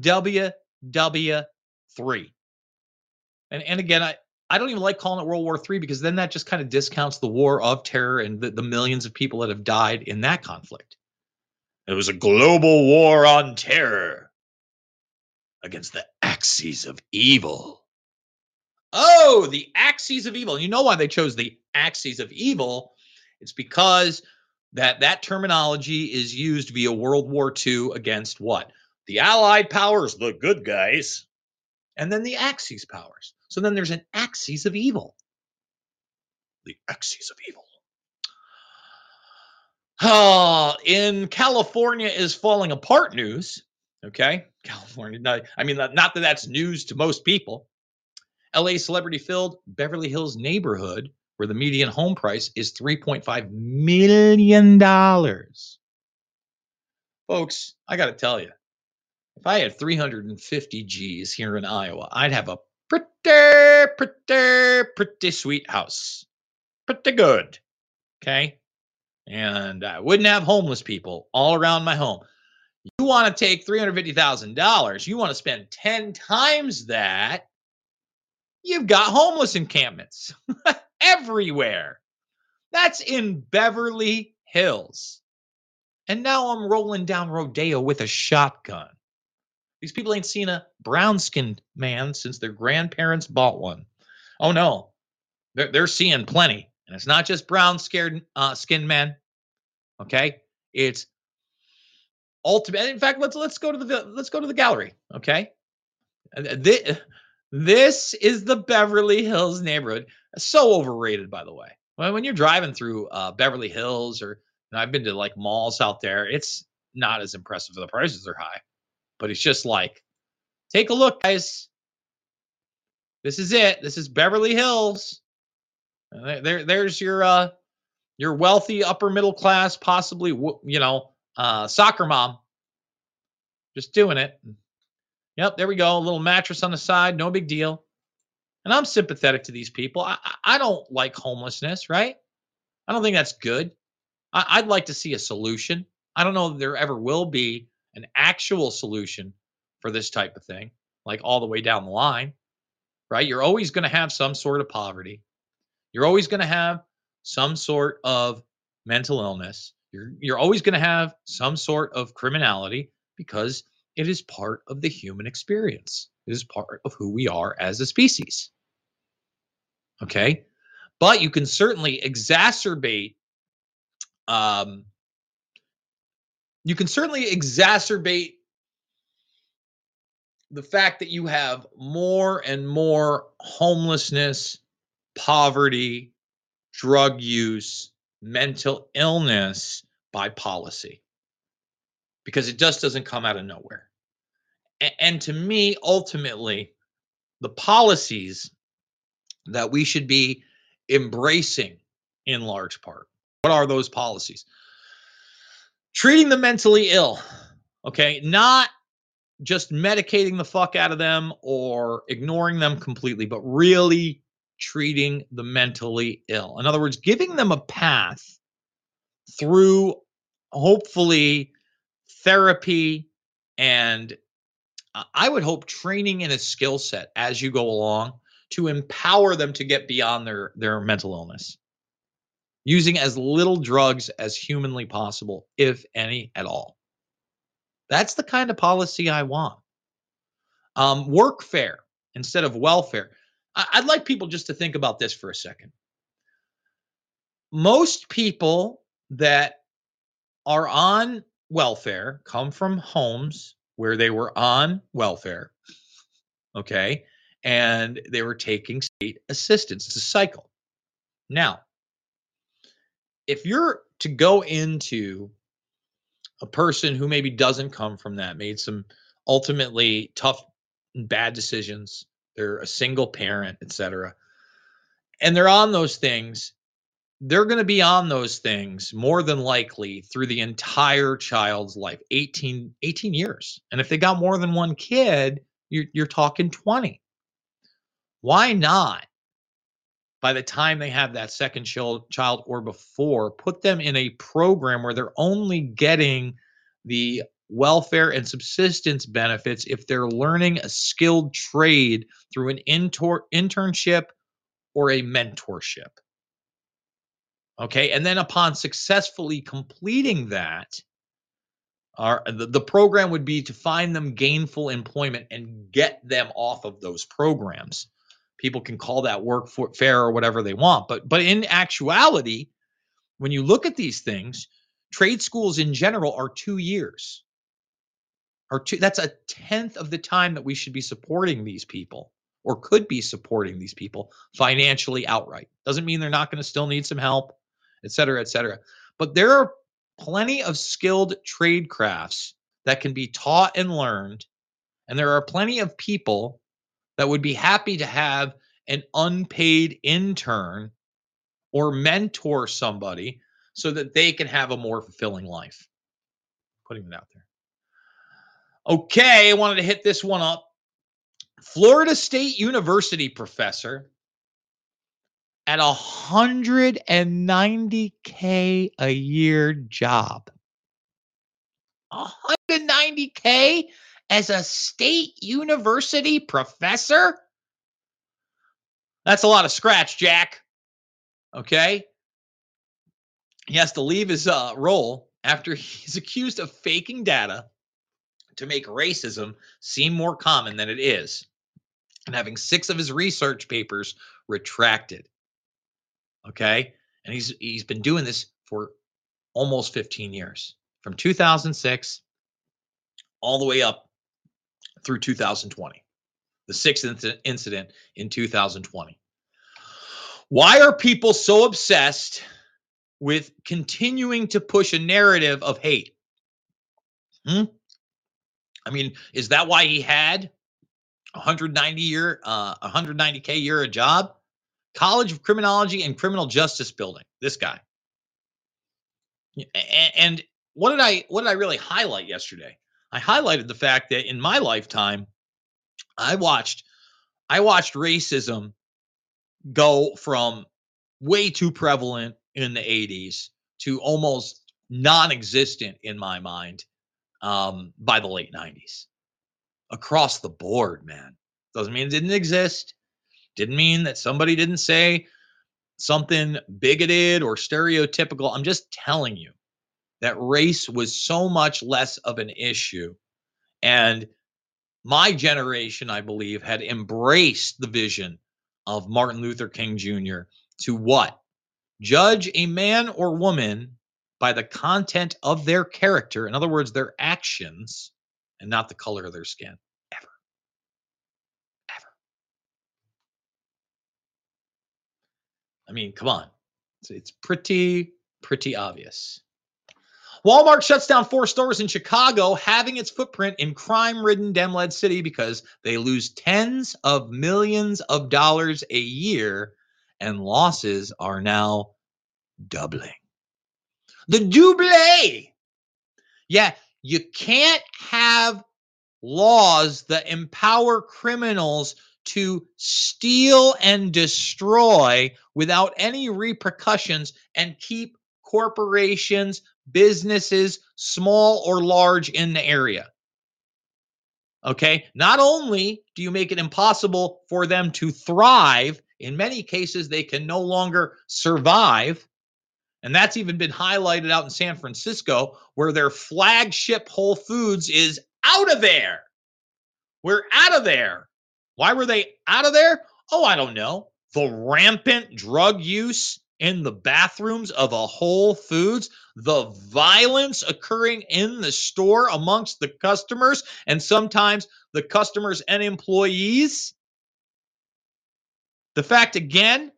WW3. And, and again, I, I don't even like calling it World War III because then that just kind of discounts the war of terror and the, the millions of people that have died in that conflict. It was a global war on terror against the axes of evil. Oh, the axes of evil. You know why they chose the axes of evil? It's because that that terminology is used via World War II against what? The Allied powers, the good guys, and then the Axis powers. So then there's an axis of evil. The axis of evil. Oh, in California is falling apart news. Okay. California. I mean, not that that's news to most people. LA celebrity filled Beverly Hills neighborhood where the median home price is $3.5 million. Folks, I got to tell you, if I had 350 G's here in Iowa, I'd have a pretty, pretty, pretty sweet house. Pretty good. Okay. And I wouldn't have homeless people all around my home. You want to take $350,000, you want to spend 10 times that, you've got homeless encampments (laughs) everywhere. That's in Beverly Hills. And now I'm rolling down Rodeo with a shotgun. These people ain't seen a brown skinned man since their grandparents bought one. Oh no, they're, they're seeing plenty. And it's not just brown scared uh, skinned men. Okay. It's ultimate. In fact, let's let's go to the let's go to the gallery. Okay. This, this is the Beverly Hills neighborhood. So overrated, by the way. When you're driving through uh, Beverly Hills, or I've been to like malls out there, it's not as impressive. The prices are high, but it's just like, take a look, guys. This is it. This is Beverly Hills. There, there's your uh, your wealthy upper middle class, possibly you know uh, soccer mom, just doing it. Yep, there we go. A little mattress on the side, no big deal. And I'm sympathetic to these people. I, I don't like homelessness, right? I don't think that's good. I, I'd like to see a solution. I don't know if there ever will be an actual solution for this type of thing, like all the way down the line, right? You're always going to have some sort of poverty. You're always going to have some sort of mental illness. You're, you're always going to have some sort of criminality because it is part of the human experience. It is part of who we are as a species. Okay. But you can certainly exacerbate, um, you can certainly exacerbate the fact that you have more and more homelessness, poverty, drug use, mental illness by policy because it just doesn't come out of nowhere. And, and to me, ultimately, the policies that we should be embracing in large part. What are those policies? Treating the mentally ill, okay? Not just medicating the fuck out of them or ignoring them completely, but really treating the mentally ill. In other words, giving them a path through hopefully therapy and I would hope training in a skill set as you go along to empower them to get beyond their their mental illness using as little drugs as humanly possible if any at all that's the kind of policy i want Um, workfare instead of welfare. I'd like people just to think about this for a second. Most people that are on welfare come from homes where they were on welfare, okay, and they were taking state assistance. It's a cycle. Now, if you're to go into a person who maybe doesn't come from that, made some ultimately tough bad decisions, they're a single parent, etc. And they're on those things, they're going to be on those things more than likely through the entire child's life 18 18 years and if they got more than one kid you're, you're talking 20 why not by the time they have that second child, child or before put them in a program where they're only getting the welfare and subsistence benefits if they're learning a skilled trade through an intor- internship or a mentorship Okay. And then upon successfully completing that, our the, the program would be to find them gainful employment and get them off of those programs. People can call that work for fair or whatever they want. But but in actuality, when you look at these things, trade schools in general are two years. Or two, that's a tenth of the time that we should be supporting these people or could be supporting these people financially outright. Doesn't mean they're not going to still need some help et cetera, et cetera. But there are plenty of skilled trade crafts that can be taught and learned. And there are plenty of people that would be happy to have an unpaid intern or mentor somebody so that they can have a more fulfilling life. Putting it out there. Okay, I wanted to hit this one up. Florida State University professor at a 190k a year job. 190k as a state university professor? That's a lot of scratch, Jack. Okay? He has to leave his uh, role after (laughs) he's accused of faking data to make racism seem more common than it is and having six of his research papers retracted. Okay. And he's he's been doing this for almost 15 years, from 2006 all the way up through 2020, the sixth incident in 2020. Why are people so obsessed with continuing to push a narrative of hate? Hmm? I mean, is that why he had 190 year, uh, 190k year a job? College of Criminology and Criminal Justice Building. This guy. And what did I what did I really highlight yesterday? I highlighted the fact that in my lifetime, I watched I watched racism go from way too prevalent in the 80s to almost non-existent in my mind um, by the late 90s across the board man doesn't mean it didn't exist didn't mean that somebody didn't say something bigoted or stereotypical. I'm just telling you that race was so much less of an issue. And my generation, I believe, had embraced the vision of Martin Luther King Jr. to what? Judge a man or woman by the content of their character, in other words, their actions, and not the color of their skin. Ever. Ever. I mean, come on. It's, it's pretty, pretty obvious. Walmart shuts down four stores in Chicago, having its footprint in crime ridden Demled City because they lose tens of millions of dollars a year and losses are now doubling. The double. Yeah, you can't have laws that empower criminals to steal and destroy without any repercussions and keep corporations, businesses, small or large, in the area. Okay. Not only do you make it impossible for them to thrive, in many cases, they can no longer survive. And that's even been highlighted out in San Francisco, where their flagship Whole Foods is out of there. We're out of there. Why were they out of there? Oh, I don't know. The rampant drug use in the bathrooms of a Whole Foods, the violence occurring in the store amongst the customers and sometimes the customers and employees. The fact again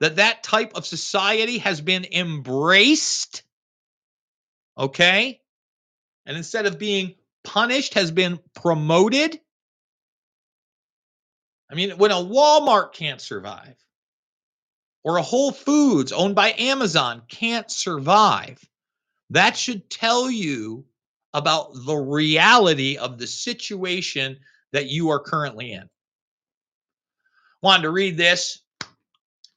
that that type of society has been embraced, okay? And instead of being punished, has been promoted. I mean, when a Walmart can't survive, or a Whole Foods owned by Amazon can't survive, that should tell you about the reality of the situation that you are currently in. Wanted to read this.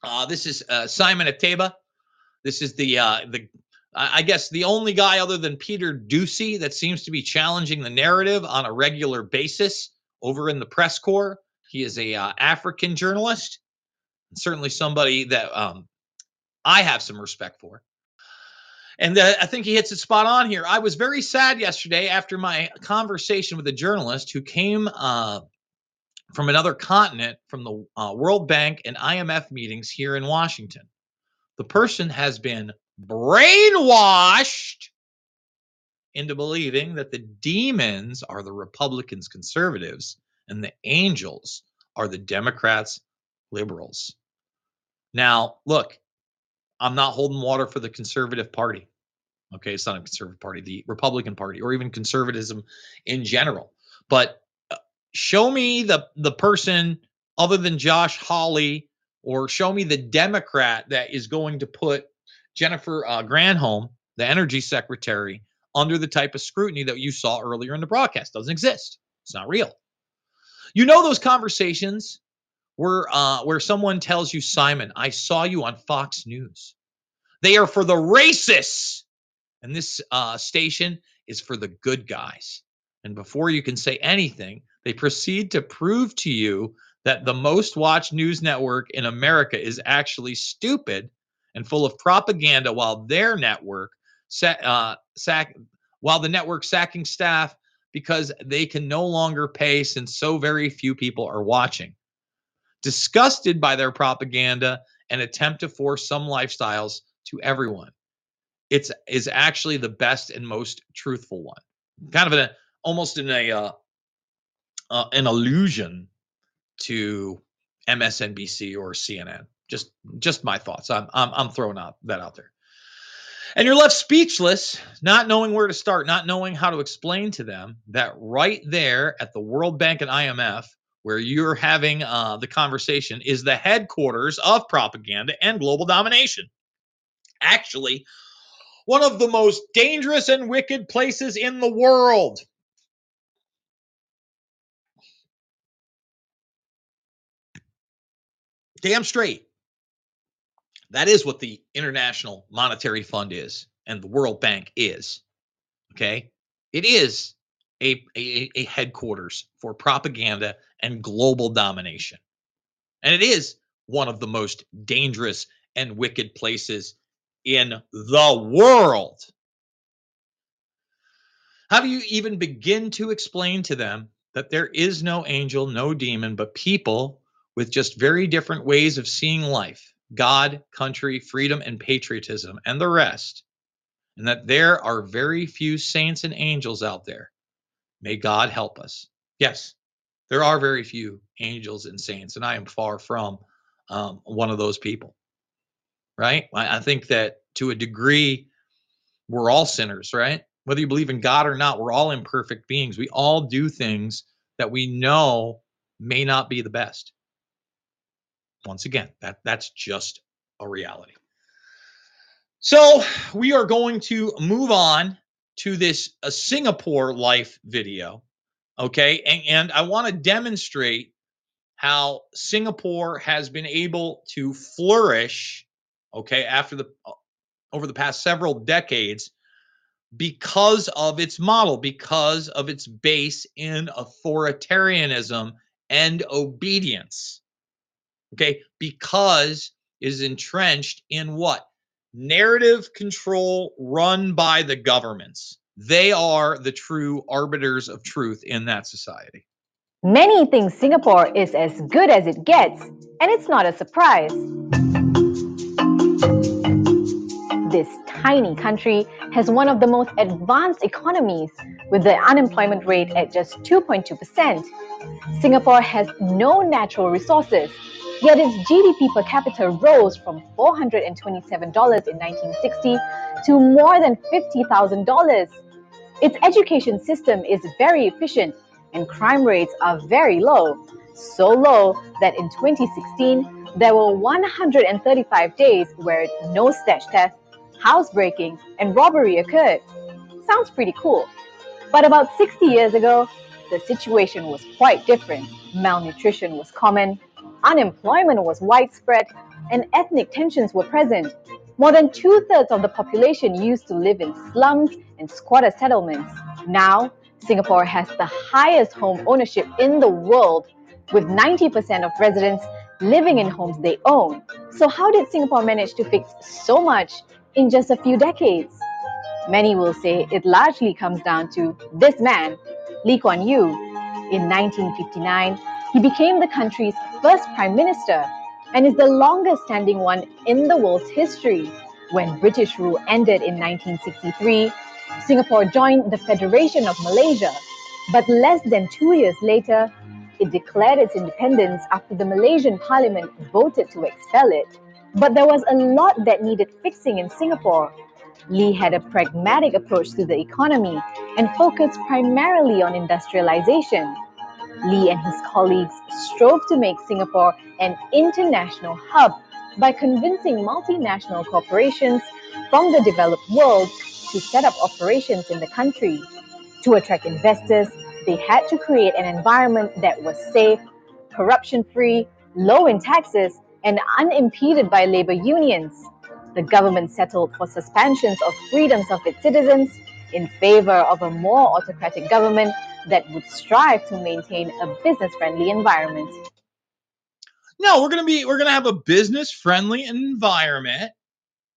Uh, this is uh, Simon Ateba. This is the uh, the I guess the only guy other than Peter Doocy that seems to be challenging the narrative on a regular basis over in the press corps. He is a uh, African journalist, certainly somebody that um, I have some respect for. And I think he hits it spot on here. I was very sad yesterday after my conversation with a journalist who came uh, from another continent, from the uh, World Bank and IMF meetings here in Washington. The person has been brainwashed into believing that the demons are the Republicans, conservatives, and the angels are the Democrats, liberals. Now, look, I'm not holding water for the conservative party. Okay, it's not a conservative party, the Republican Party, or even conservatism in general. But show me the the person other than Josh Hawley, or show me the Democrat that is going to put Jennifer uh, Granholm, the Energy Secretary, under the type of scrutiny that you saw earlier in the broadcast. Doesn't exist. It's not real. You know those conversations where uh, where someone tells you, Simon, I saw you on Fox News. They are for the racists, and this uh, station is for the good guys. And before you can say anything, they proceed to prove to you that the most watched news network in America is actually stupid and full of propaganda, while their network uh, sack while the network sacking staff because they can no longer pay since so very few people are watching disgusted by their propaganda and attempt to force some lifestyles to everyone. It's is actually the best and most truthful one. Kind of an almost in a uh, uh, an allusion to MSNBC or CNN. Just just my thoughts. I'm I'm, I'm throwing out that out there. And you're left speechless, not knowing where to start, not knowing how to explain to them that right there at the World Bank and IMF, where you're having uh, the conversation, is the headquarters of propaganda and global domination. Actually, one of the most dangerous and wicked places in the world. Damn straight. That is what the International Monetary Fund is and the World Bank is. Okay. It is a, a, a headquarters for propaganda and global domination. And it is one of the most dangerous and wicked places in the world. How do you even begin to explain to them that there is no angel, no demon, but people with just very different ways of seeing life God, country, freedom, and patriotism, and the rest, and that there are very few saints and angels out there? May God help us. Yes, there are very few angels and saints, and I am far from um, one of those people. Right? I, I think that to a degree, we're all sinners, right? Whether you believe in God or not, we're all imperfect beings. We all do things that we know may not be the best. Once again, that that's just a reality. So we are going to move on to this a Singapore life video. Okay. And, and I want to demonstrate how Singapore has been able to flourish, okay, after the uh, over the past several decades because of its model, because of its base in authoritarianism and obedience. Okay, because is entrenched in what? Narrative control run by the governments. They are the true arbiters of truth in that society. Many think Singapore is as good as it gets, and it's not a surprise. This tiny country has one of the most advanced economies, with the unemployment rate at just 2.2%. Singapore has no natural resources, yet its GDP per capita rose from $427 in 1960 to more than $50,000. Its education system is very efficient and crime rates are very low. So low that in 2016, there were 135 days where no snatch theft, housebreaking, and robbery occurred. Sounds pretty cool. But about 60 years ago, the situation was quite different. Malnutrition was common, unemployment was widespread, and ethnic tensions were present. More than two thirds of the population used to live in slums and squatter settlements. Now, Singapore has the highest home ownership in the world, with 90% of residents living in homes they own. So, how did Singapore manage to fix so much in just a few decades? Many will say it largely comes down to this man, Lee Kuan Yew. In 1959, he became the country's first prime minister and is the longest standing one in the world's history. When British rule ended in 1963, Singapore joined the Federation of Malaysia, but less than two years later, it declared its independence after the Malaysian parliament voted to expel it. But there was a lot that needed fixing in Singapore. Lee had a pragmatic approach to the economy and focused primarily on industrialization. Lee and his colleagues strove to make Singapore an international hub by convincing multinational corporations from the developed world to set up operations in the country. To attract investors, they had to create an environment that was safe, corruption free, low in taxes, and unimpeded by labor unions. The government settled for suspensions of freedoms of its citizens in favor of a more autocratic government that would strive to maintain a business friendly environment. No, we're gonna be we're gonna have a business friendly environment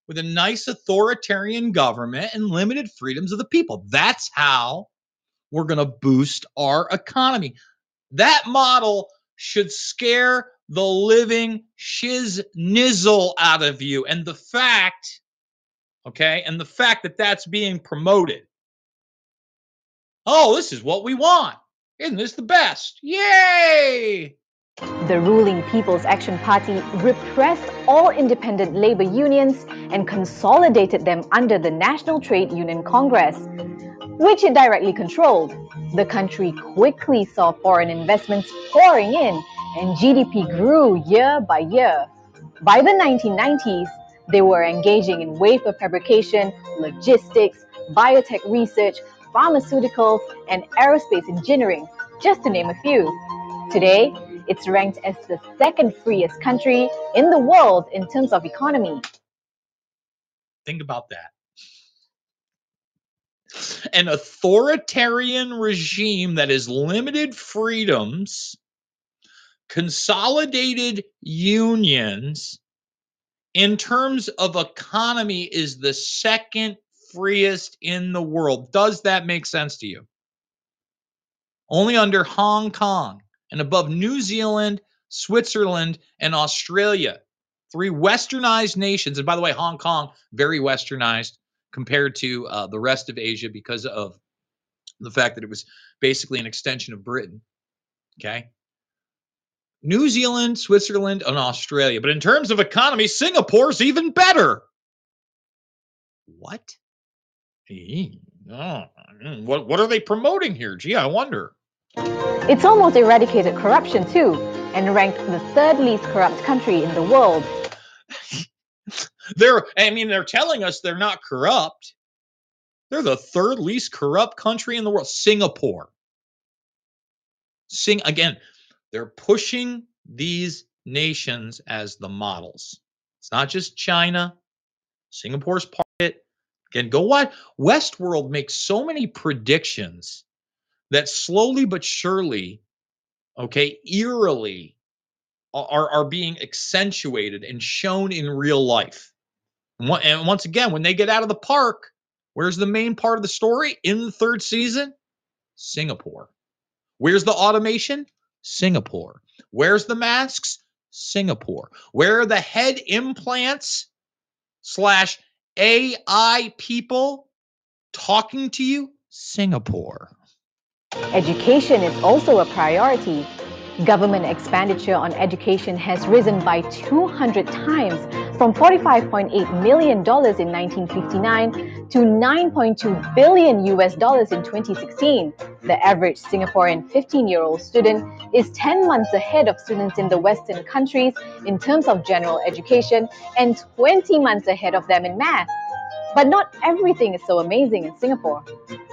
with a nice authoritarian government and limited freedoms of the people. That's how we're gonna boost our economy. That model should scare the living shiz nizzle out of you. And the fact, okay, and the fact that that's being promoted. Oh, this is what we want. Isn't this the best? Yay! The ruling People's Action Party repressed all independent labor unions and consolidated them under the National Trade Union Congress, which it directly controlled. The country quickly saw foreign investments pouring in and GDP grew year by year. By the 1990s, they were engaging in wafer fabrication, logistics, biotech research, pharmaceuticals, and aerospace engineering, just to name a few. Today, it's ranked as the second freest country in the world in terms of economy. Think about that. An authoritarian regime that has limited freedoms, consolidated unions, in terms of economy, is the second freest in the world. Does that make sense to you? Only under Hong Kong and above New Zealand, Switzerland, and Australia. Three westernized nations. And by the way, Hong Kong, very westernized compared to uh, the rest of Asia because of the fact that it was basically an extension of Britain. Okay. New Zealand, Switzerland, and Australia. But in terms of economy, Singapore's even better. What? Oh, mm, what what are they promoting here? Gee, I wonder. It's almost eradicated corruption too, and ranked the third least corrupt country in the world. They're I mean, they're telling us they're not corrupt. They're the third least corrupt country in the world, Singapore. Sing again, they're pushing these nations as the models. It's not just China. Singapore's part. Again, go what? Westworld makes so many predictions that slowly but surely, okay, eerily are, are being accentuated and shown in real life. And once again, when they get out of the park, where's the main part of the story in the third season? Singapore. Where's the automation? Singapore. Where's the masks? Singapore. Where are the head implants slash AI people talking to you? Singapore. Education is also a priority. Government expenditure on education has risen by 200 times from $45.8 million in 1959 to 9.2 billion US dollars in 2016. The average Singaporean 15-year-old student is 10 months ahead of students in the Western countries in terms of general education and 20 months ahead of them in math. But not everything is so amazing in Singapore.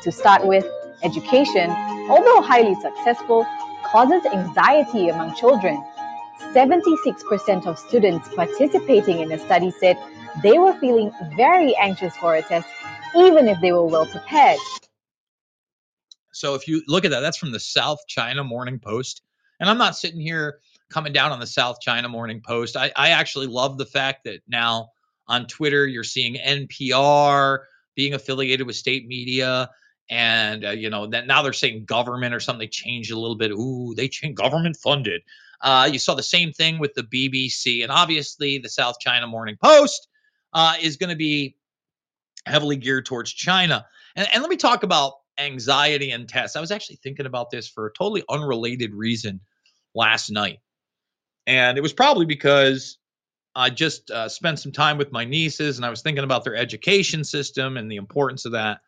To start with, education, although highly successful, causes anxiety among children. 76% of students participating in the study said they were feeling very anxious for a test, even if they were well prepared. So if you look at that, that's from the South China Morning Post. And I'm not sitting here coming down on the South China Morning Post. I, I actually love the fact that now on Twitter, you're seeing NPR being affiliated with state media and uh, you know that now they're saying government or something they changed a little bit ooh they changed government funded uh, you saw the same thing with the bbc and obviously the south china morning post uh, is going to be heavily geared towards china. And, and let me talk about anxiety and tests. I was actually thinking about this for a totally unrelated reason last night. And it was probably because i just uh, spent some time with my nieces and i was thinking about their education system and the importance of that.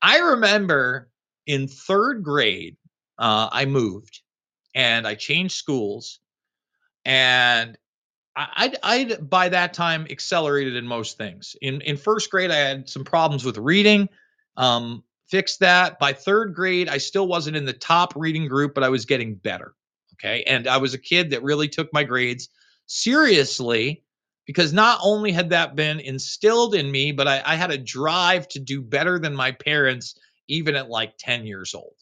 I remember in third grade, uh, I moved and I changed schools, and I'd, I'd by that time accelerated in most things. In in first grade, I had some problems with reading. Um, fixed that. By third grade, I still wasn't in the top reading group, but I was getting better. Okay, and I was a kid that really took my grades seriously because not only had that been instilled in me, but I, I, had a drive to do better than my parents, even at like 10 years old.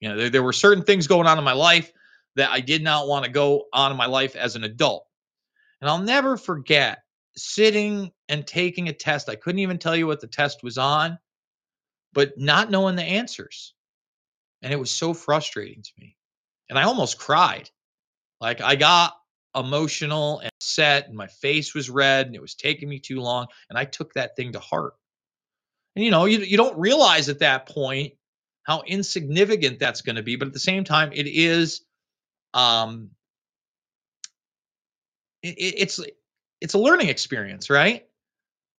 You know, there, there were certain things going on in my life that I did not want to go on in my life as an adult. And I'll never forget sitting and taking a test. I couldn't even tell you what the test was on, but not knowing the answers. And it was so frustrating to me. And I almost cried. Like I got emotional and set, and my face was red and it was taking me too long and I took that thing to heart. And you know, you you don't realize at that point how insignificant that's going to be, but at the same time it is um it, it's it's a learning experience, right?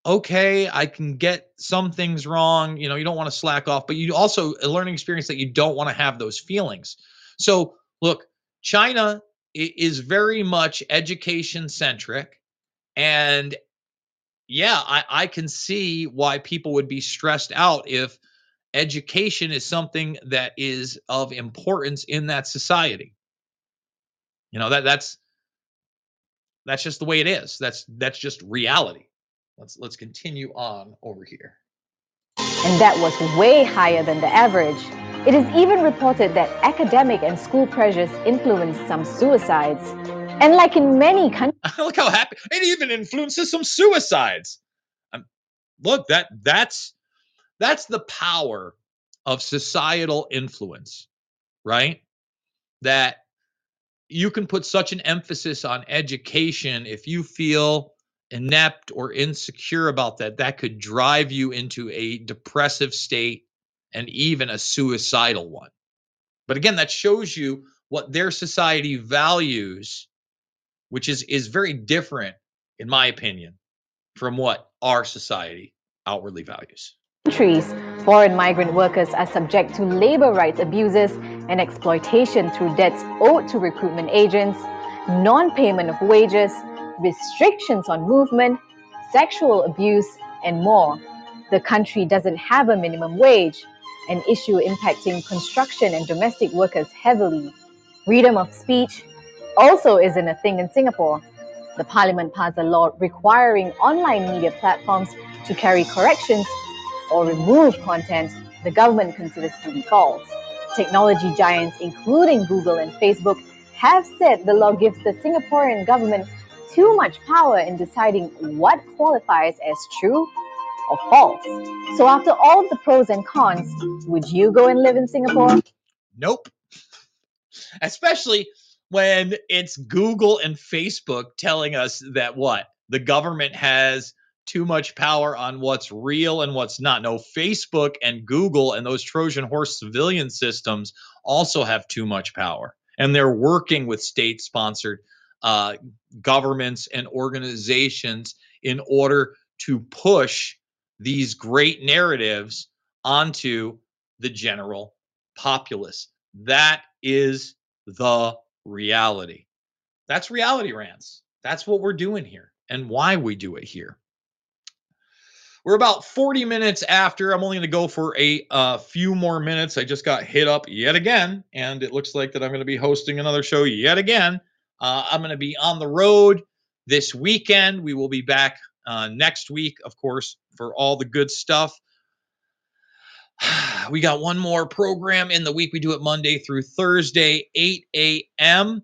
Okay, I can get some things wrong, you know, you don't want to slack off, but you also a learning experience that you don't want to have those feelings. So, look, China is very much education centric. And yeah, I, I can see why people would be stressed out if education is something that is of importance in that society. You know, that that's that's just the way it is. That's that's just reality. Let's let's continue on over here. And that was way higher than the average. It is even reported that academic and school pressures influenced some suicides. And like in many countries, (laughs) look how happy it even influences some suicides. Um, look, that that's that's the power of societal influence, right? That you can put such an emphasis on education if you feel inept or insecure about that, that could drive you into a depressive state and even a suicidal one. But again, that shows you what their society values, which is is very different, in my opinion, from what our society outwardly values. Countries, foreign migrant workers are subject to labor rights abuses and exploitation through debts owed to recruitment agents, non-payment of wages, restrictions on movement, sexual abuse, and more. The country doesn't have a minimum wage, an issue impacting construction and domestic workers heavily. Freedom of speech also isn't a thing in Singapore. The parliament passed a law requiring online media platforms to carry corrections or remove content the government considers to be false. Technology giants, including Google and Facebook, have said the law gives the Singaporean government too much power in deciding what qualifies as true or false. So, after all the pros and cons, would you go and live in Singapore? Nope. especially when it's Google and Facebook telling us that what the government has too much power on what's real and what's not. No, Facebook and Google and those Trojan horse civilian systems also have too much power. And they're working with state sponsored uh, governments and organizations in order to push these great narratives onto the general populace. That is the reality. That's reality rants. That's what we're doing here and why we do it here. We're about 40 minutes after. I'm only going to go for a uh, few more minutes. I just got hit up yet again, and it looks like that I'm going to be hosting another show yet again. Uh, I'm going to be on the road this weekend. We will be back uh, next week, of course, for all the good stuff. (sighs) We got one more program in the week. We do it Monday through Thursday, 8 a.m.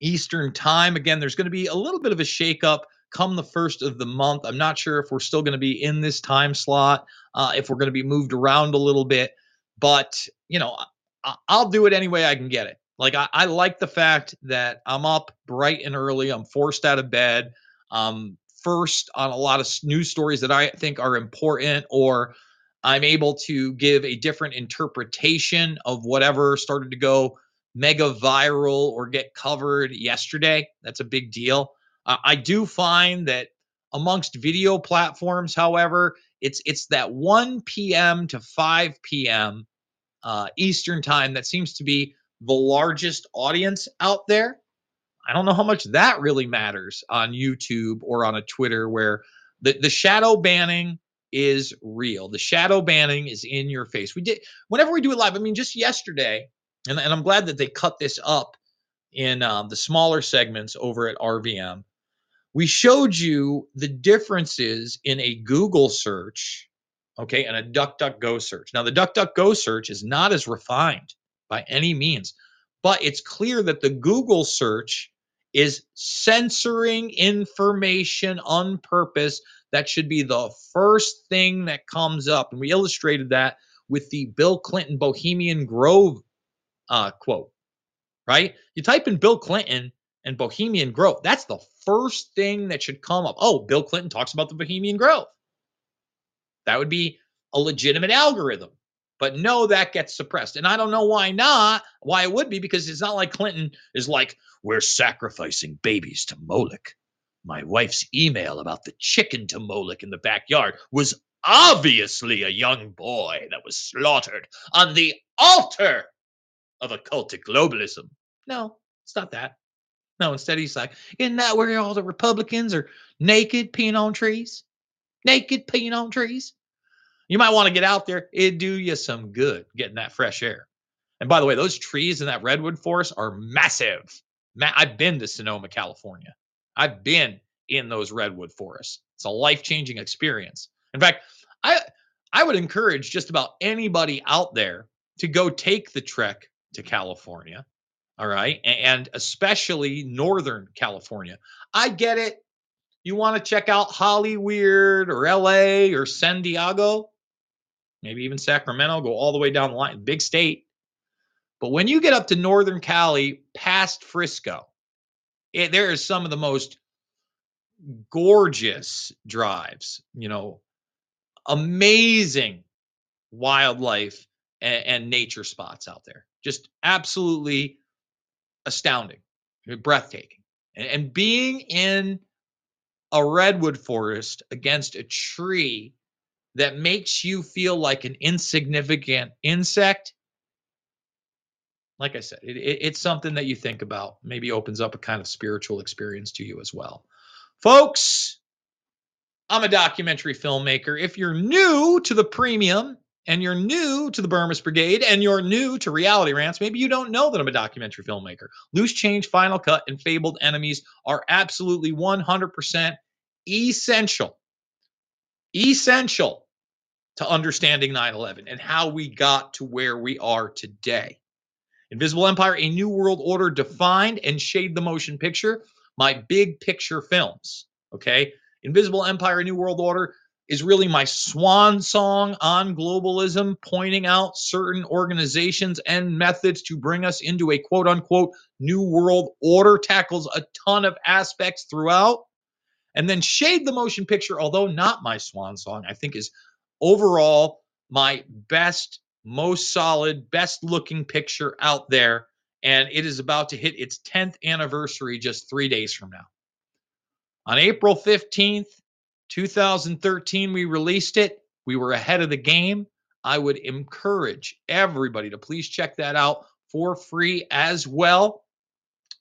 Eastern Time. Again, there's going to be a little bit of a shakeup come the first of the month. I'm not sure if we're still going to be in this time slot, uh, if we're going to be moved around a little bit, but you know, I, I'll do it any way I can get it. Like I, I like the fact that I'm up bright and early. I'm forced out of bed. Um, first on a lot of news stories that I think are important, or I'm able to give a different interpretation of whatever started to go mega viral or get covered yesterday. That's a big deal. Uh, I do find that amongst video platforms, however, it's it's that 1 p.m. to 5 p.m. Uh, Eastern time that seems to be the largest audience out there. I don't know how much that really matters on YouTube or on a Twitter where the, the shadow banning is real. The shadow banning is in your face. We did whenever we do it live. I mean, just yesterday, and, and I'm glad that they cut this up in um, the smaller segments over at RVM we showed you the differences in a Google search, okay, and a DuckDuckGo search. Now, the DuckDuckGo search is not as refined by any means, but it's clear that the Google search is censoring information on purpose. That should be the first thing that comes up. And we illustrated that with the Bill Clinton Bohemian Grove uh, quote, right? You type in Bill Clinton and Bohemian Grove. That's the first thing that should come up. Oh, Bill Clinton talks about the Bohemian Grove. That would be a legitimate algorithm. But no, that gets suppressed. And I don't know why not, why it would be, because it's not like Clinton is like, we're sacrificing babies to Moloch. My wife's email about the chicken to Moloch in the backyard was obviously a young boy that was slaughtered on the altar of occultic globalism. No, it's not that. No, instead he's like, isn't that where all the Republicans are naked peeing on trees? Naked peeing on trees? You might want to get out there. It'd do you some good getting that fresh air. And by the way, those trees in that redwood forest are massive. Ma- I've been to Sonoma, California. I've been in those redwood forests. It's a life-changing experience. In fact, I I would encourage just about anybody out there to go take the trek to California all right. And especially Northern California. I get it. You want to check out Hollyweird or LA or San Diego, maybe even Sacramento, go all the way down the line, big state. But when you get up to Northern Cali past Frisco, it, there is some of the most gorgeous drives, you know, amazing wildlife and, and nature spots out there. Just absolutely astounding, eh, breathtaking. And, and being in a redwood forest against a tree that makes you feel like an insignificant insect like i said it, it, it's something that you think about maybe opens up a kind of spiritual experience to you as well folks i'm a documentary filmmaker if you're new to the premium and you're new to the Bermas Brigade and you're new to Reality Rants, maybe you don't know that I'm a documentary filmmaker. Loose Change, Final Cut, and Fabled Enemies are absolutely 100% essential, essential to understanding 9 11 and how we got to where we are today. Invisible Empire, A New World Order defined and shade the motion picture, my big picture films. Okay. Invisible Empire, A New World Order is really my swan song on globalism, pointing out certain organizations and methods to bring us into a quote unquote new world order, tackles a ton of aspects throughout. And then Shade the Motion Picture, although not my swan song, I think is overall my best, most solid, best looking picture out there. And it is about to hit its 10th anniversary just three days from now. On April 15th, 2013, we released it. We were ahead of the game. I would encourage everybody to please check that out for free as well.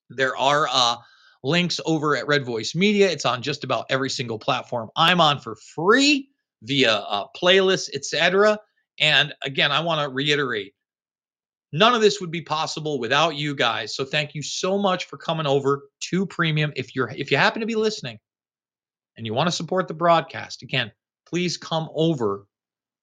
There are uh, links over at Red Voice Media. It's on just about every single platform I'm on for free via uh, playlists, etc. And again, I want to reiterate none of this would be possible without you guys. So thank you so much for coming over to Premium. If you're if you happen to be listening and you want to support the broadcast, again, please come over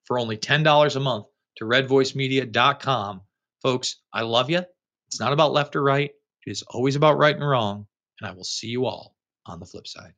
for only $10 a month to redvoicemedia.com. Folks, I love you. It's not about left or right. It is always about right and wrong. And I will see you all on the flip side.